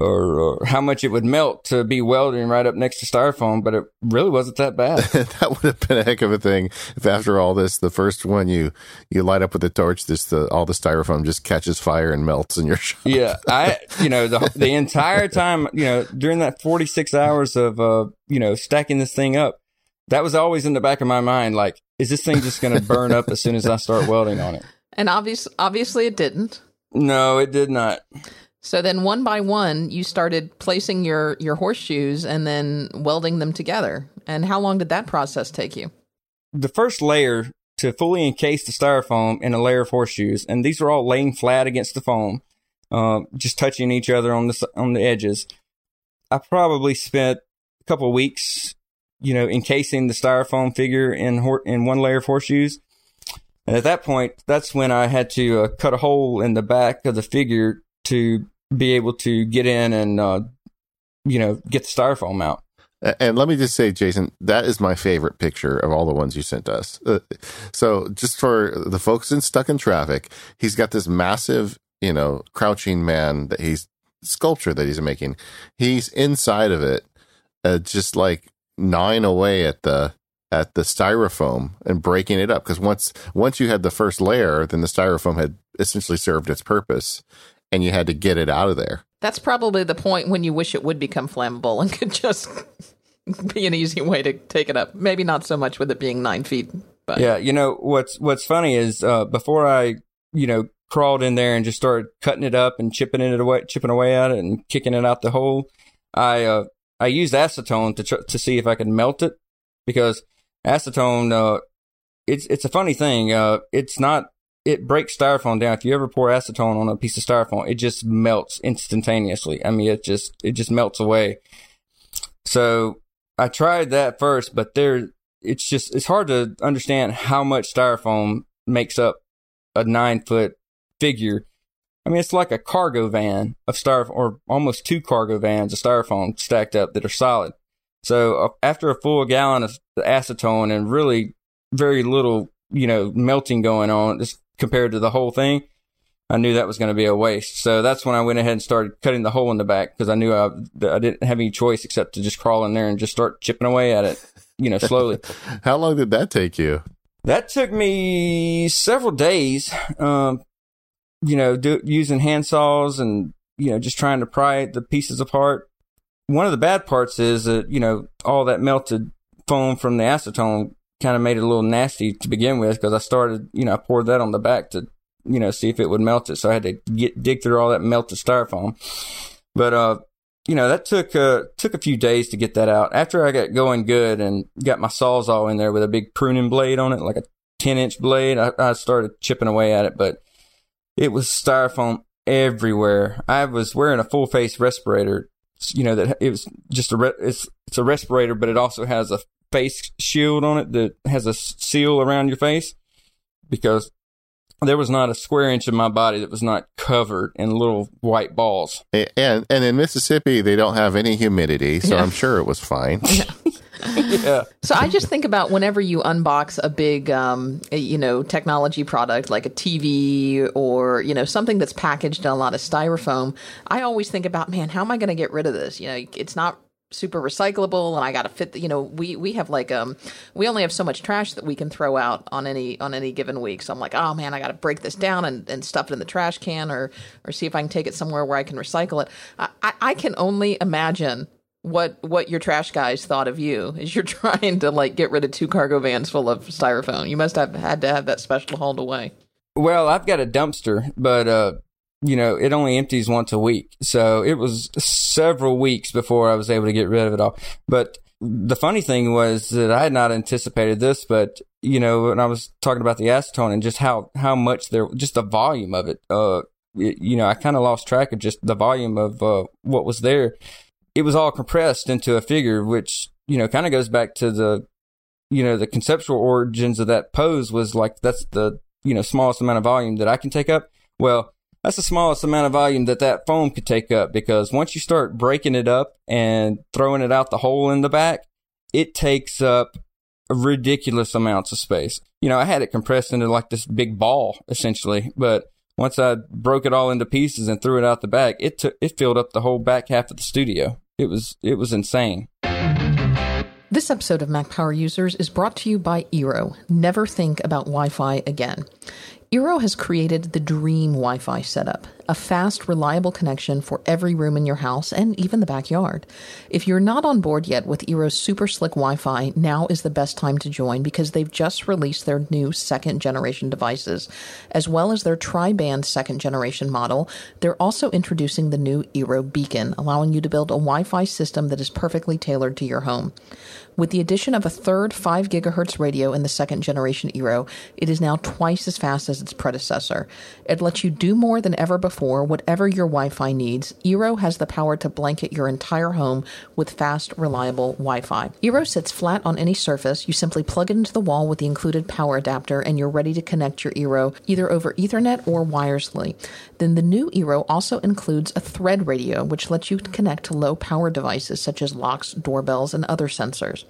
or or, how much it would melt to be welding right up next to styrofoam, but it really wasn't that bad. that would have been a heck of a thing if after all this, the first one you you light up with a torch, this the all the styrofoam just catches fire and melts in your shop. yeah, I you know the the entire time you know during that forty six hours of uh you know stacking this thing up, that was always in the back of my mind like is this thing just going to burn up as soon as I start welding on it? And obvious, obviously, it didn't. No, it did not. So then one by one you started placing your your horseshoes and then welding them together. And how long did that process take you? The first layer to fully encase the styrofoam in a layer of horseshoes, and these are all laying flat against the foam, uh, just touching each other on the on the edges. I probably spent a couple weeks, you know, encasing the styrofoam figure in hor- in one layer of horseshoes. And at that point, that's when I had to uh, cut a hole in the back of the figure to be able to get in and, uh, you know, get the styrofoam out. And let me just say, Jason, that is my favorite picture of all the ones you sent us. Uh, so, just for the folks in stuck in traffic, he's got this massive, you know, crouching man that he's sculpture that he's making. He's inside of it, uh, just like gnawing away at the at the styrofoam and breaking it up. Because once once you had the first layer, then the styrofoam had essentially served its purpose, and you had to get it out of there. That's probably the point when you wish it would become flammable and could just be an easy way to take it up. Maybe not so much with it being nine feet. But yeah, you know what's what's funny is uh, before I you know crawled in there and just started cutting it up and chipping it away, chipping away at it and kicking it out the hole. I uh, I used acetone to tr- to see if I could melt it because acetone uh, it's it's a funny thing. Uh, it's not it breaks styrofoam down. If you ever pour acetone on a piece of styrofoam, it just melts instantaneously. I mean, it just it just melts away. So I tried that first, but there it's just it's hard to understand how much styrofoam makes up a nine foot figure. I mean, it's like a cargo van of styrofoam, or almost two cargo vans of styrofoam stacked up that are solid. So uh, after a full gallon of acetone and really very little, you know, melting going on, just compared to the whole thing, I knew that was going to be a waste. So that's when I went ahead and started cutting the hole in the back because I knew I, I didn't have any choice except to just crawl in there and just start chipping away at it, you know, slowly. How long did that take you? That took me several days. Um, you know, do, using hand saws and, you know, just trying to pry the pieces apart. One of the bad parts is that, you know, all that melted foam from the acetone kind of made it a little nasty to begin with because I started, you know, I poured that on the back to, you know, see if it would melt it. So I had to get, dig through all that melted styrofoam. But, uh, you know, that took, uh, took a few days to get that out. After I got going good and got my sawzall in there with a big pruning blade on it, like a 10 inch blade, I, I started chipping away at it, but it was styrofoam everywhere. I was wearing a full face respirator. You know that it was just a re- it's it's a respirator, but it also has a face shield on it that has a seal around your face because there was not a square inch of my body that was not covered in little white balls. And and in Mississippi, they don't have any humidity, so yeah. I'm sure it was fine. yeah. So I just think about whenever you unbox a big, um, you know, technology product like a TV or you know something that's packaged in a lot of styrofoam. I always think about, man, how am I going to get rid of this? You know, it's not super recyclable and I got to fit the, you know we we have like um we only have so much trash that we can throw out on any on any given week so I'm like oh man I got to break this down and, and stuff it in the trash can or or see if I can take it somewhere where I can recycle it I, I, I can only imagine what what your trash guys thought of you as you're trying to like get rid of two cargo vans full of styrofoam. You must have had to have that special hauled away. Well, I've got a dumpster, but uh, you know, it only empties once a week, so it was several weeks before I was able to get rid of it all. But the funny thing was that I had not anticipated this, but you know, when I was talking about the acetone and just how how much there, just the volume of it, uh, it, you know, I kind of lost track of just the volume of uh, what was there it was all compressed into a figure, which, you know, kind of goes back to the, you know, the conceptual origins of that pose was like, that's the, you know, smallest amount of volume that I can take up. Well, that's the smallest amount of volume that that foam could take up because once you start breaking it up and throwing it out the hole in the back, it takes up ridiculous amounts of space. You know, I had it compressed into like this big ball essentially, but once I broke it all into pieces and threw it out the back, it took it filled up the whole back half of the studio. It was it was insane. This episode of Mac Power Users is brought to you by Eero. Never think about Wi-Fi again. Eero has created the dream Wi-Fi setup a fast, reliable connection for every room in your house and even the backyard. If you're not on board yet with Eero's super slick Wi-Fi, now is the best time to join because they've just released their new second generation devices, as well as their tri-band second generation model. They're also introducing the new Eero Beacon, allowing you to build a Wi-Fi system that is perfectly tailored to your home. With the addition of a third 5 gigahertz radio in the second generation Eero, it is now twice as fast as its predecessor. It lets you do more than ever before, whatever your Wi Fi needs. Eero has the power to blanket your entire home with fast, reliable Wi Fi. Eero sits flat on any surface. You simply plug it into the wall with the included power adapter, and you're ready to connect your Eero either over Ethernet or wirelessly. Then the new Eero also includes a thread radio, which lets you connect to low power devices such as locks, doorbells, and other sensors.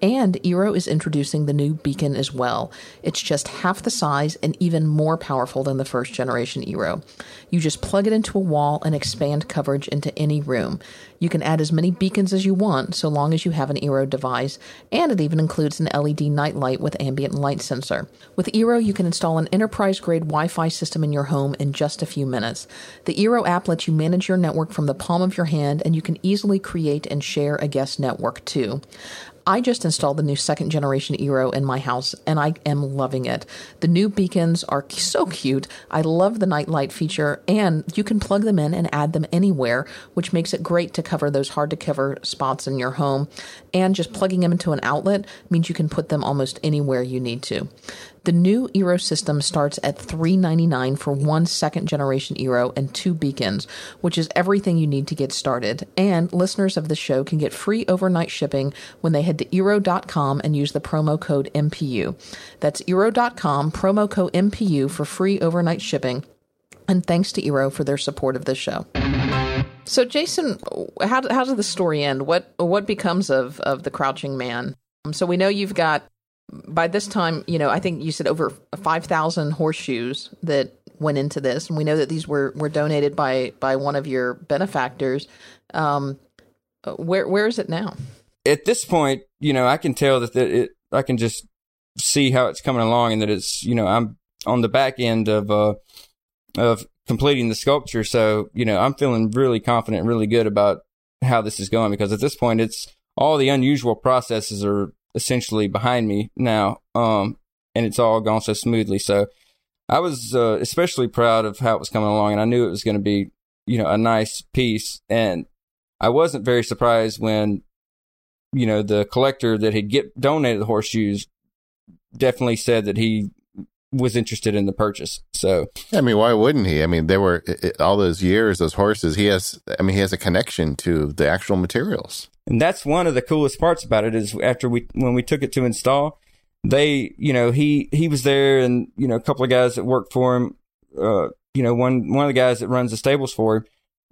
And Eero is introducing the new Beacon as well. It's just half the size and even more powerful than the first generation Eero. You just plug it into a wall and expand coverage into any room. You can add as many beacons as you want so long as you have an Eero device, and it even includes an LED nightlight with ambient light sensor. With Eero, you can install an enterprise grade Wi Fi system in your home in just a few minutes. The Eero app lets you manage your network from the palm of your hand, and you can easily create and share a guest network too. I just installed the new second generation Eero in my house and I am loving it. The new beacons are so cute. I love the nightlight feature and you can plug them in and add them anywhere, which makes it great to cover those hard to cover spots in your home. And just plugging them into an outlet means you can put them almost anywhere you need to. The new Eero system starts at $3.99 for one second generation Eero and two beacons, which is everything you need to get started. And listeners of the show can get free overnight shipping when they head to Eero.com and use the promo code MPU. That's Eero.com, promo code MPU for free overnight shipping. And thanks to Eero for their support of this show. So, Jason, how, how does the story end? What what becomes of, of the Crouching Man? So we know you've got by this time, you know, I think you said over 5,000 horseshoes that went into this. And we know that these were, were donated by, by one of your benefactors. Um, where, where is it now? At this point, you know, I can tell that it, I can just see how it's coming along and that it's, you know, I'm on the back end of, uh, of completing the sculpture. So, you know, I'm feeling really confident, really good about how this is going because at this point, it's all the unusual processes are essentially behind me now. Um, and it's all gone so smoothly. So I was uh, especially proud of how it was coming along, and I knew it was going to be, you know, a nice piece. And I wasn't very surprised when, you know, the collector that had get donated the horseshoes definitely said that he was interested in the purchase. So, I mean, why wouldn't he? I mean, there were it, all those years, those horses. He has, I mean, he has a connection to the actual materials. And that's one of the coolest parts about it is after we, when we took it to install, they, you know, he, he was there and, you know, a couple of guys that worked for him, uh, you know, one, one of the guys that runs the stables for him,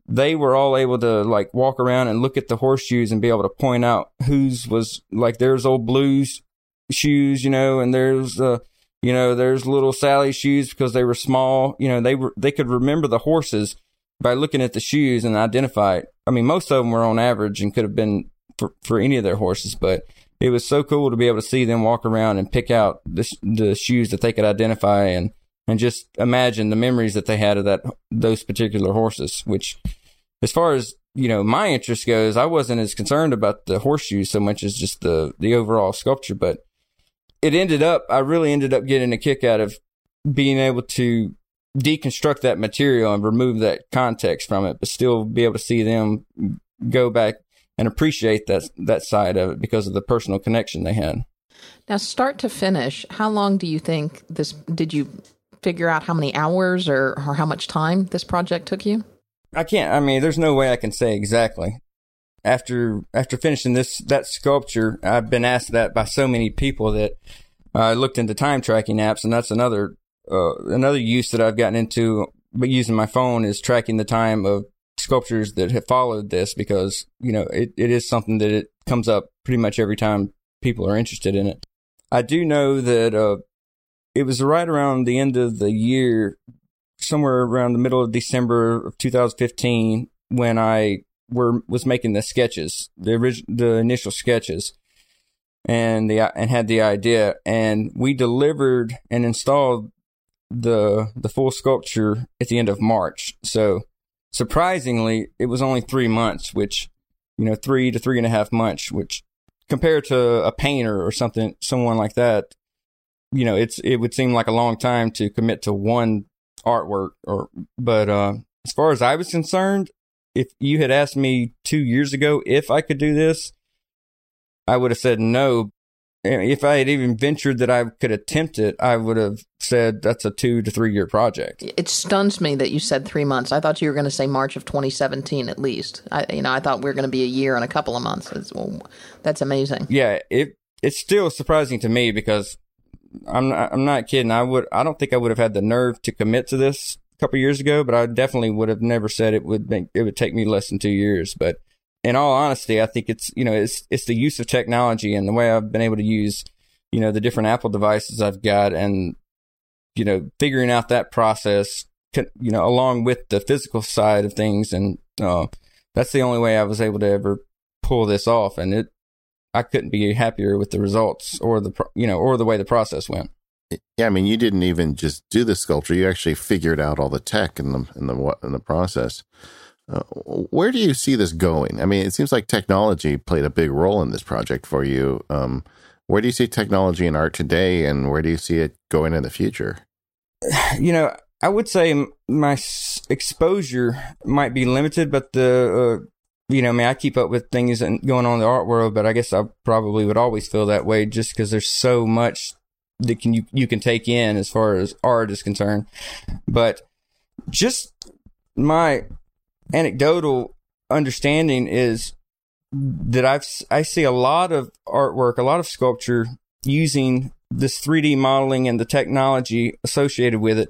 they were all able to like walk around and look at the horseshoes and be able to point out whose was like there's old blues shoes, you know, and there's, uh, you know, there's little Sally shoes because they were small. You know, they were, they could remember the horses by looking at the shoes and identify. I mean, most of them were on average and could have been for, for any of their horses, but it was so cool to be able to see them walk around and pick out the, the shoes that they could identify and, and just imagine the memories that they had of that, those particular horses, which as far as, you know, my interest goes, I wasn't as concerned about the horseshoes so much as just the, the overall sculpture, but it ended up, I really ended up getting a kick out of being able to deconstruct that material and remove that context from it, but still be able to see them go back and appreciate that that side of it because of the personal connection they had. Now, start to finish, how long do you think this? Did you figure out how many hours or, or how much time this project took you? I can't. I mean, there's no way I can say exactly. After after finishing this that sculpture, I've been asked that by so many people that I looked into time tracking apps, and that's another uh, another use that I've gotten into, but using my phone is tracking the time of sculptures that have followed this because you know it, it is something that it comes up pretty much every time people are interested in it. I do know that uh, it was right around the end of the year, somewhere around the middle of December of 2015, when I were was making the sketches, the original, the initial sketches, and the and had the idea, and we delivered and installed the the full sculpture at the end of March. So surprisingly, it was only three months, which you know, three to three and a half months, which compared to a painter or something, someone like that, you know, it's it would seem like a long time to commit to one artwork. Or but uh, as far as I was concerned, if you had asked me two years ago if I could do this, I would have said no if I had even ventured that I could attempt it, I would have said that's a two to three year project. It stuns me that you said three months. I thought you were going to say March of 2017 at least. I, you know, I thought we were going to be a year and a couple of months. Well, that's amazing. Yeah, it it's still surprising to me because I'm not, I'm not kidding. I would I don't think I would have had the nerve to commit to this a couple years ago, but I definitely would have never said it would make it would take me less than two years. But in all honesty, I think it's you know it's it's the use of technology and the way I've been able to use you know the different Apple devices I've got and you know figuring out that process you know along with the physical side of things and uh, that's the only way I was able to ever pull this off and it I couldn't be happier with the results or the you know or the way the process went. Yeah, I mean, you didn't even just do the sculpture; you actually figured out all the tech in the in the in the process. Uh, where do you see this going? I mean, it seems like technology played a big role in this project for you. Um, where do you see technology and art today, and where do you see it going in the future? You know, I would say my exposure might be limited, but the uh, you know, I mean, I keep up with things and going on in the art world, but I guess I probably would always feel that way just because there's so much that can you you can take in as far as art is concerned. But just my anecdotal understanding is that I've I see a lot of artwork, a lot of sculpture using this 3D modeling and the technology associated with it.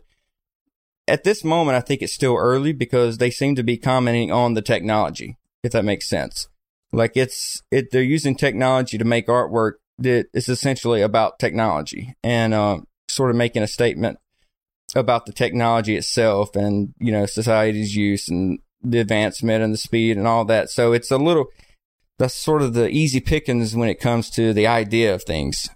At this moment, I think it's still early because they seem to be commenting on the technology, if that makes sense. Like it's it they're using technology to make artwork that is essentially about technology and uh, sort of making a statement about the technology itself and you know society's use and the advancement and the speed and all that. So it's a little, that's sort of the easy pickings when it comes to the idea of things.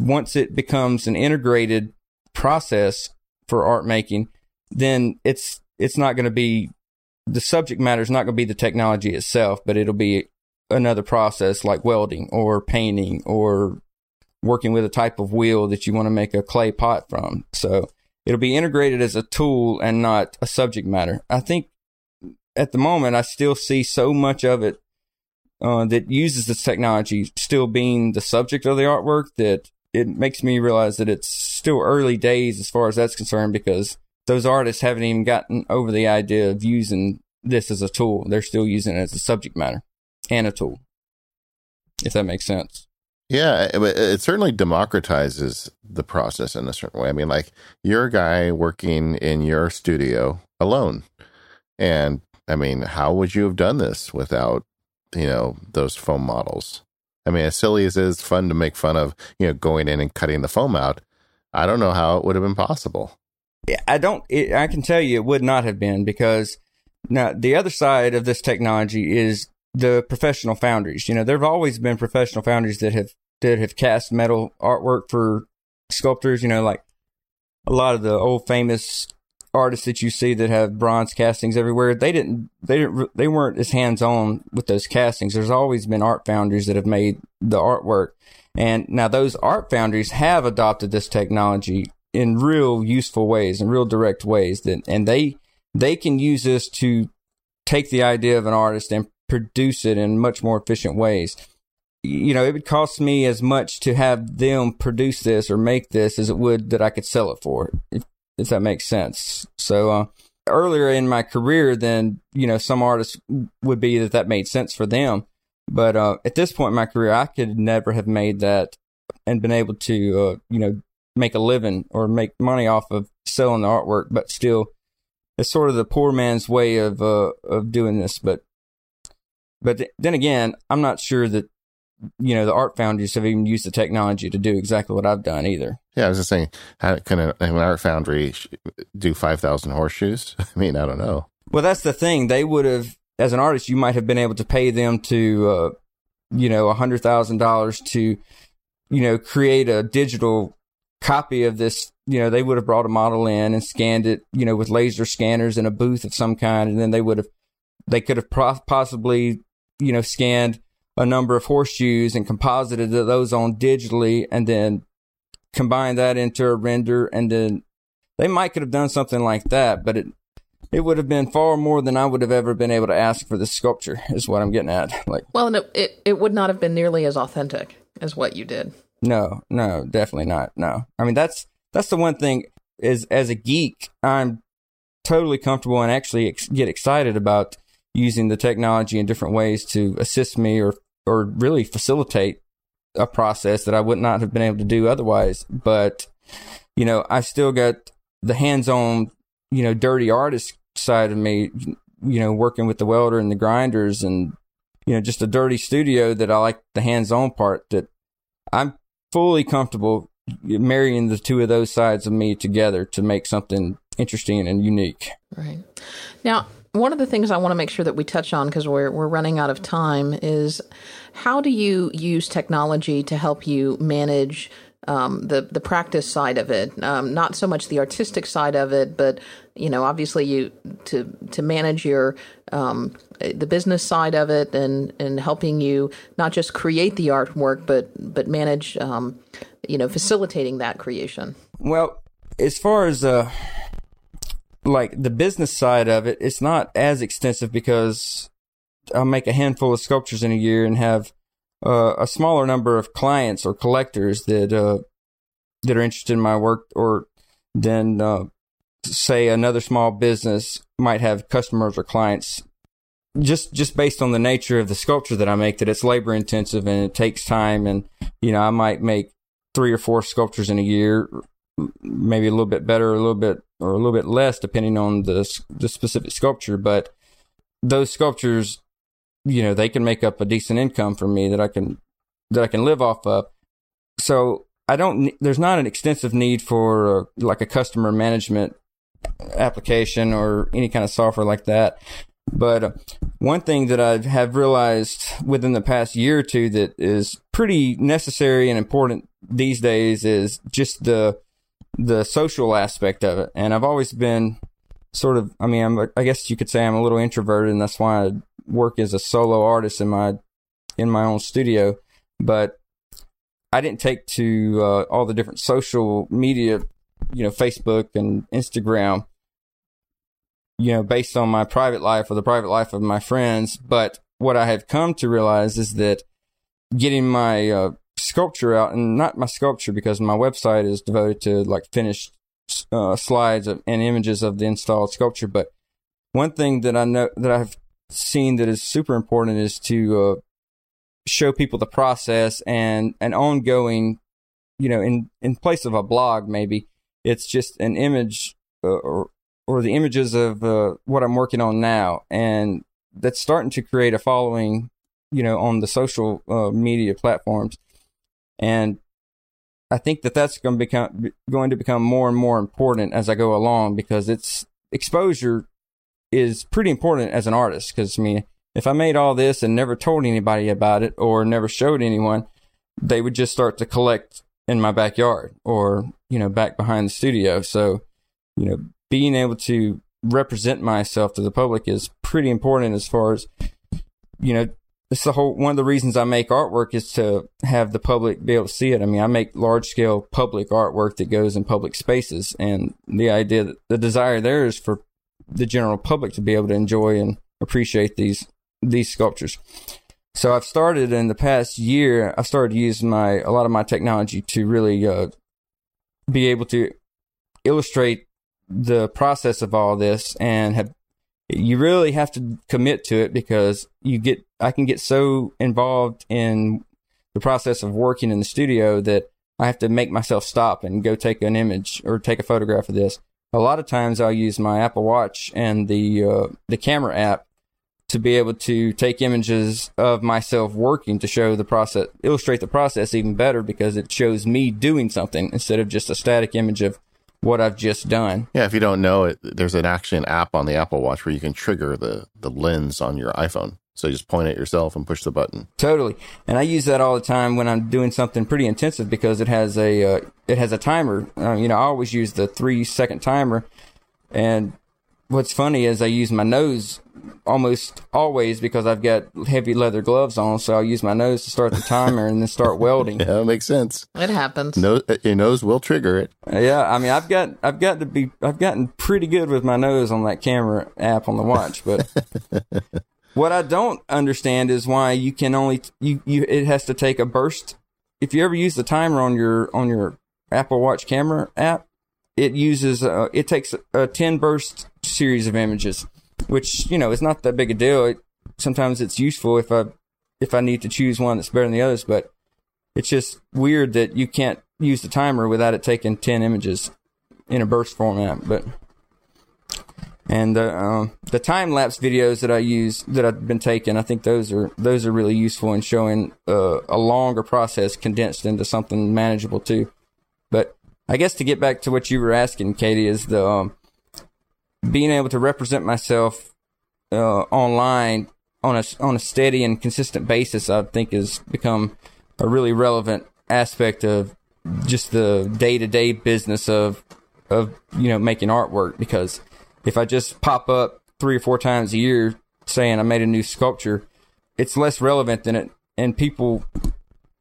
Once it becomes an integrated process for art making, then it's, it's not going to be, the subject matter is not going to be the technology itself, but it'll be another process like welding or painting or working with a type of wheel that you want to make a clay pot from. So it'll be integrated as a tool and not a subject matter. I think at the moment, I still see so much of it uh, that uses this technology still being the subject of the artwork that it makes me realize that it's still early days as far as that's concerned because those artists haven't even gotten over the idea of using this as a tool. They're still using it as a subject matter and a tool, if that makes sense. Yeah, it, it certainly democratizes the process in a certain way. I mean, like you're a guy working in your studio alone, and I mean, how would you have done this without, you know, those foam models? I mean, as silly as it is fun to make fun of, you know, going in and cutting the foam out, I don't know how it would have been possible. I don't, it, I can tell you it would not have been because now the other side of this technology is the professional foundries. You know, there have always been professional foundries that have, that have cast metal artwork for sculptors, you know, like a lot of the old famous artists that you see that have bronze castings everywhere, they didn't, they didn't, they weren't as hands on with those castings. There's always been art foundries that have made the artwork. And now those art foundries have adopted this technology in real useful ways, in real direct ways that, and they, they can use this to take the idea of an artist and produce it in much more efficient ways. You know, it would cost me as much to have them produce this or make this as it would that I could sell it for. If, if that makes sense. So, uh, earlier in my career, then, you know, some artists would be that that made sense for them. But, uh, at this point in my career, I could never have made that and been able to, uh, you know, make a living or make money off of selling the artwork, but still, it's sort of the poor man's way of, uh, of doing this. But, but th- then again, I'm not sure that you know, the art foundries have even used the technology to do exactly what I've done either. Yeah, I was just saying, how can an art foundry do 5,000 horseshoes? I mean, I don't know. Well, that's the thing. They would have, as an artist, you might have been able to pay them to, uh, you know, $100,000 to, you know, create a digital copy of this. You know, they would have brought a model in and scanned it, you know, with laser scanners in a booth of some kind, and then they would have, they could have pro- possibly, you know, scanned a number of horseshoes and composited those on digitally, and then combined that into a render, and then they might could have done something like that, but it it would have been far more than I would have ever been able to ask for this sculpture. Is what I'm getting at. Like, well, and it, it, it would not have been nearly as authentic as what you did. No, no, definitely not. No, I mean that's that's the one thing is as a geek, I'm totally comfortable and actually ex- get excited about using the technology in different ways to assist me or or really facilitate a process that I would not have been able to do otherwise. But you know, I still got the hands-on, you know, dirty artist side of me. You know, working with the welder and the grinders, and you know, just a dirty studio that I like the hands-on part. That I'm fully comfortable marrying the two of those sides of me together to make something interesting and unique. Right. Now, one of the things I want to make sure that we touch on because we're we're running out of time is how do you use technology to help you manage um, the the practice side of it, um, not so much the artistic side of it, but you know, obviously you to to manage your um, the business side of it and and helping you not just create the artwork, but but manage um, you know facilitating that creation. Well, as far as uh, like the business side of it, it's not as extensive because I'll make a handful of sculptures in a year and have uh, a smaller number of clients or collectors that uh, that are interested in my work, or then uh, say another small business might have customers or clients. Just just based on the nature of the sculpture that I make, that it's labor intensive and it takes time, and you know I might make three or four sculptures in a year, maybe a little bit better, a little bit or a little bit less, depending on the the specific sculpture. But those sculptures you know they can make up a decent income for me that I can that I can live off of. So I don't. There's not an extensive need for uh, like a customer management application or any kind of software like that. But uh, one thing that I have realized within the past year or two that is pretty necessary and important these days is just the the social aspect of it. And I've always been sort of. I mean, I'm, I guess you could say I'm a little introverted, and that's why I work as a solo artist in my in my own studio, but I didn't take to uh, all the different social media, you know, Facebook and Instagram, you know, based on my private life or the private life of my friends. But what I have come to realize is that getting my uh, sculpture out, and not my sculpture because my website is devoted to like finished uh, slides and images of the installed sculpture, but one thing that I know that I've seen that is super important is to uh, show people the process and an ongoing, you know, in in place of a blog, maybe. It's just an image uh, or or the images of uh, what I'm working on now, and that's starting to create a following, you know, on the social uh, media platforms, and I think that that's going to become going to become more and more important as I go along because it's exposure is pretty important as an artist because I mean, if I made all this and never told anybody about it or never showed anyone, they would just start to collect in my backyard or you know back behind the studio. So you know, being able to represent myself to the public is pretty important as far as you know. It's the whole one of the reasons I make artwork is to have the public be able to see it. I mean, I make large scale public artwork that goes in public spaces, and the idea the desire there is for the general public to be able to enjoy and appreciate these these sculptures. So I've started in the past year. I've started using my a lot of my technology to really uh, be able to illustrate the process of all this, and have you really have to commit to it because you get I can get so involved in the process of working in the studio that I have to make myself stop and go take an image or take a photograph of this. A lot of times I'll use my Apple Watch and the uh, the camera app to be able to take images of myself working to show the process, illustrate the process even better because it shows me doing something instead of just a static image of what I've just done. Yeah, if you don't know it, there's an action app on the Apple Watch where you can trigger the the lens on your iPhone. So you just point at yourself and push the button. Totally, and I use that all the time when I'm doing something pretty intensive because it has a uh, it has a timer. Uh, you know, I always use the three second timer, and what's funny is I use my nose almost always because I've got heavy leather gloves on, so I'll use my nose to start the timer and then start welding. Yeah, it makes sense. It happens. No, your nose will trigger it. Uh, yeah, I mean, I've got I've got to be I've gotten pretty good with my nose on that camera app on the watch, but what I don't understand is why you can only you you it has to take a burst. If you ever use the timer on your on your Apple Watch camera app, it uses uh, it takes a 10 burst series of images, which you know is not that big a deal. It, sometimes it's useful if I if I need to choose one that's better than the others, but it's just weird that you can't use the timer without it taking 10 images in a burst format. But and the uh, the time lapse videos that I use that I've been taking, I think those are those are really useful in showing uh, a longer process condensed into something manageable too. But I guess to get back to what you were asking, Katie, is the um, being able to represent myself uh, online on a on a steady and consistent basis. I think has become a really relevant aspect of just the day to day business of of you know making artwork because if I just pop up three or four times a year saying I made a new sculpture, it's less relevant than it. And people,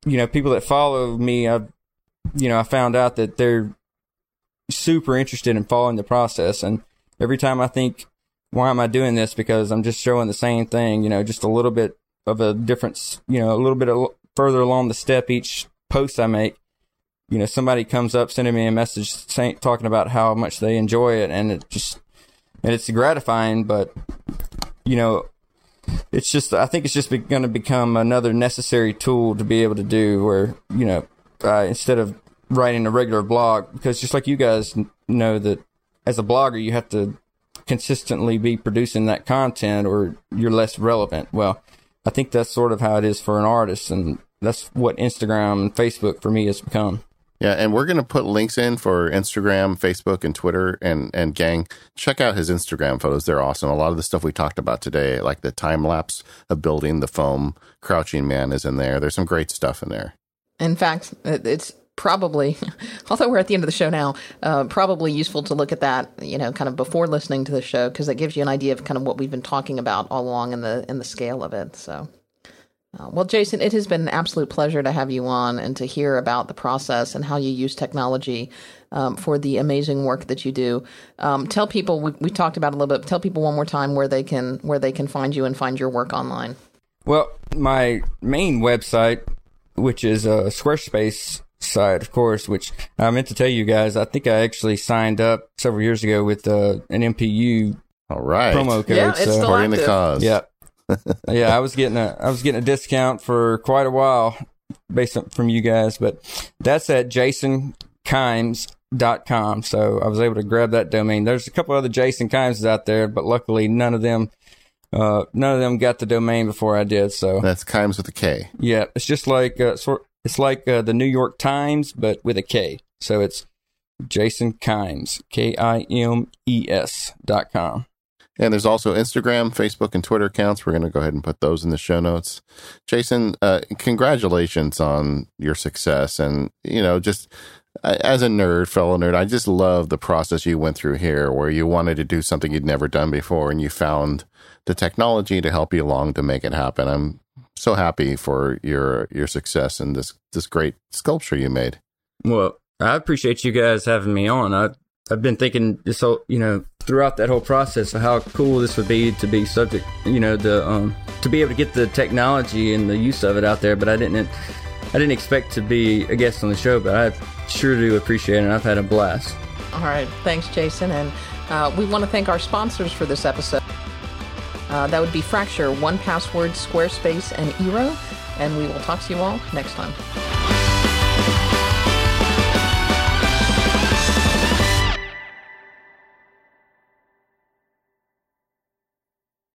you know, people that follow me, I've, you know, I found out that they're super interested in following the process. And every time I think, why am I doing this? Because I'm just showing the same thing, you know, just a little bit of a difference, you know, a little bit of, further along the step each post I make. You know, somebody comes up sending me a message saying, talking about how much they enjoy it, and it just and it's gratifying, but you know, it's just I think it's just going to become another necessary tool to be able to do where you know uh, instead of writing a regular blog because just like you guys know that as a blogger you have to consistently be producing that content or you're less relevant. Well, I think that's sort of how it is for an artist and that's what Instagram and Facebook for me has become. Yeah, and we're going to put links in for Instagram, Facebook, and Twitter. And and gang, check out his Instagram photos; they're awesome. A lot of the stuff we talked about today, like the time lapse of building the foam crouching man, is in there. There's some great stuff in there. In fact, it's probably, although we're at the end of the show now, uh, probably useful to look at that, you know, kind of before listening to the show because it gives you an idea of kind of what we've been talking about all along in the in the scale of it. So. Uh, well, Jason, it has been an absolute pleasure to have you on and to hear about the process and how you use technology um, for the amazing work that you do. Um, tell people we, we, talked about a little bit. Tell people one more time where they can where they can find you and find your work online. Well, my main website, which is a Squarespace site, of course, which I meant to tell you guys, I think I actually signed up several years ago with uh, an MPU all right. promo code. Yeah, it's so, still the cause. Yeah, yeah, I was getting a I was getting a discount for quite a while based on, from you guys, but that's at jasonkimes.com. So I was able to grab that domain. There's a couple other Jason Kimes out there, but luckily none of them uh, none of them got the domain before I did. So that's Kimes with a K. Yeah, it's just like uh, sort it's like uh, the New York Times but with a K. So it's Jason Kimes, K I M E S dot com. And there's also Instagram, Facebook, and Twitter accounts. We're going to go ahead and put those in the show notes. Jason, uh, congratulations on your success. And, you know, just as a nerd, fellow nerd, I just love the process you went through here where you wanted to do something you'd never done before and you found the technology to help you along to make it happen. I'm so happy for your your success and this this great sculpture you made. Well, I appreciate you guys having me on. I I've been thinking this whole, you know, throughout that whole process of how cool this would be to be subject, you know, the um, to be able to get the technology and the use of it out there. But I didn't, I didn't expect to be a guest on the show. But I sure do appreciate it, and I've had a blast. All right, thanks, Jason, and uh, we want to thank our sponsors for this episode. Uh, that would be Fracture, 1Password, Squarespace, and Eero. And we will talk to you all next time.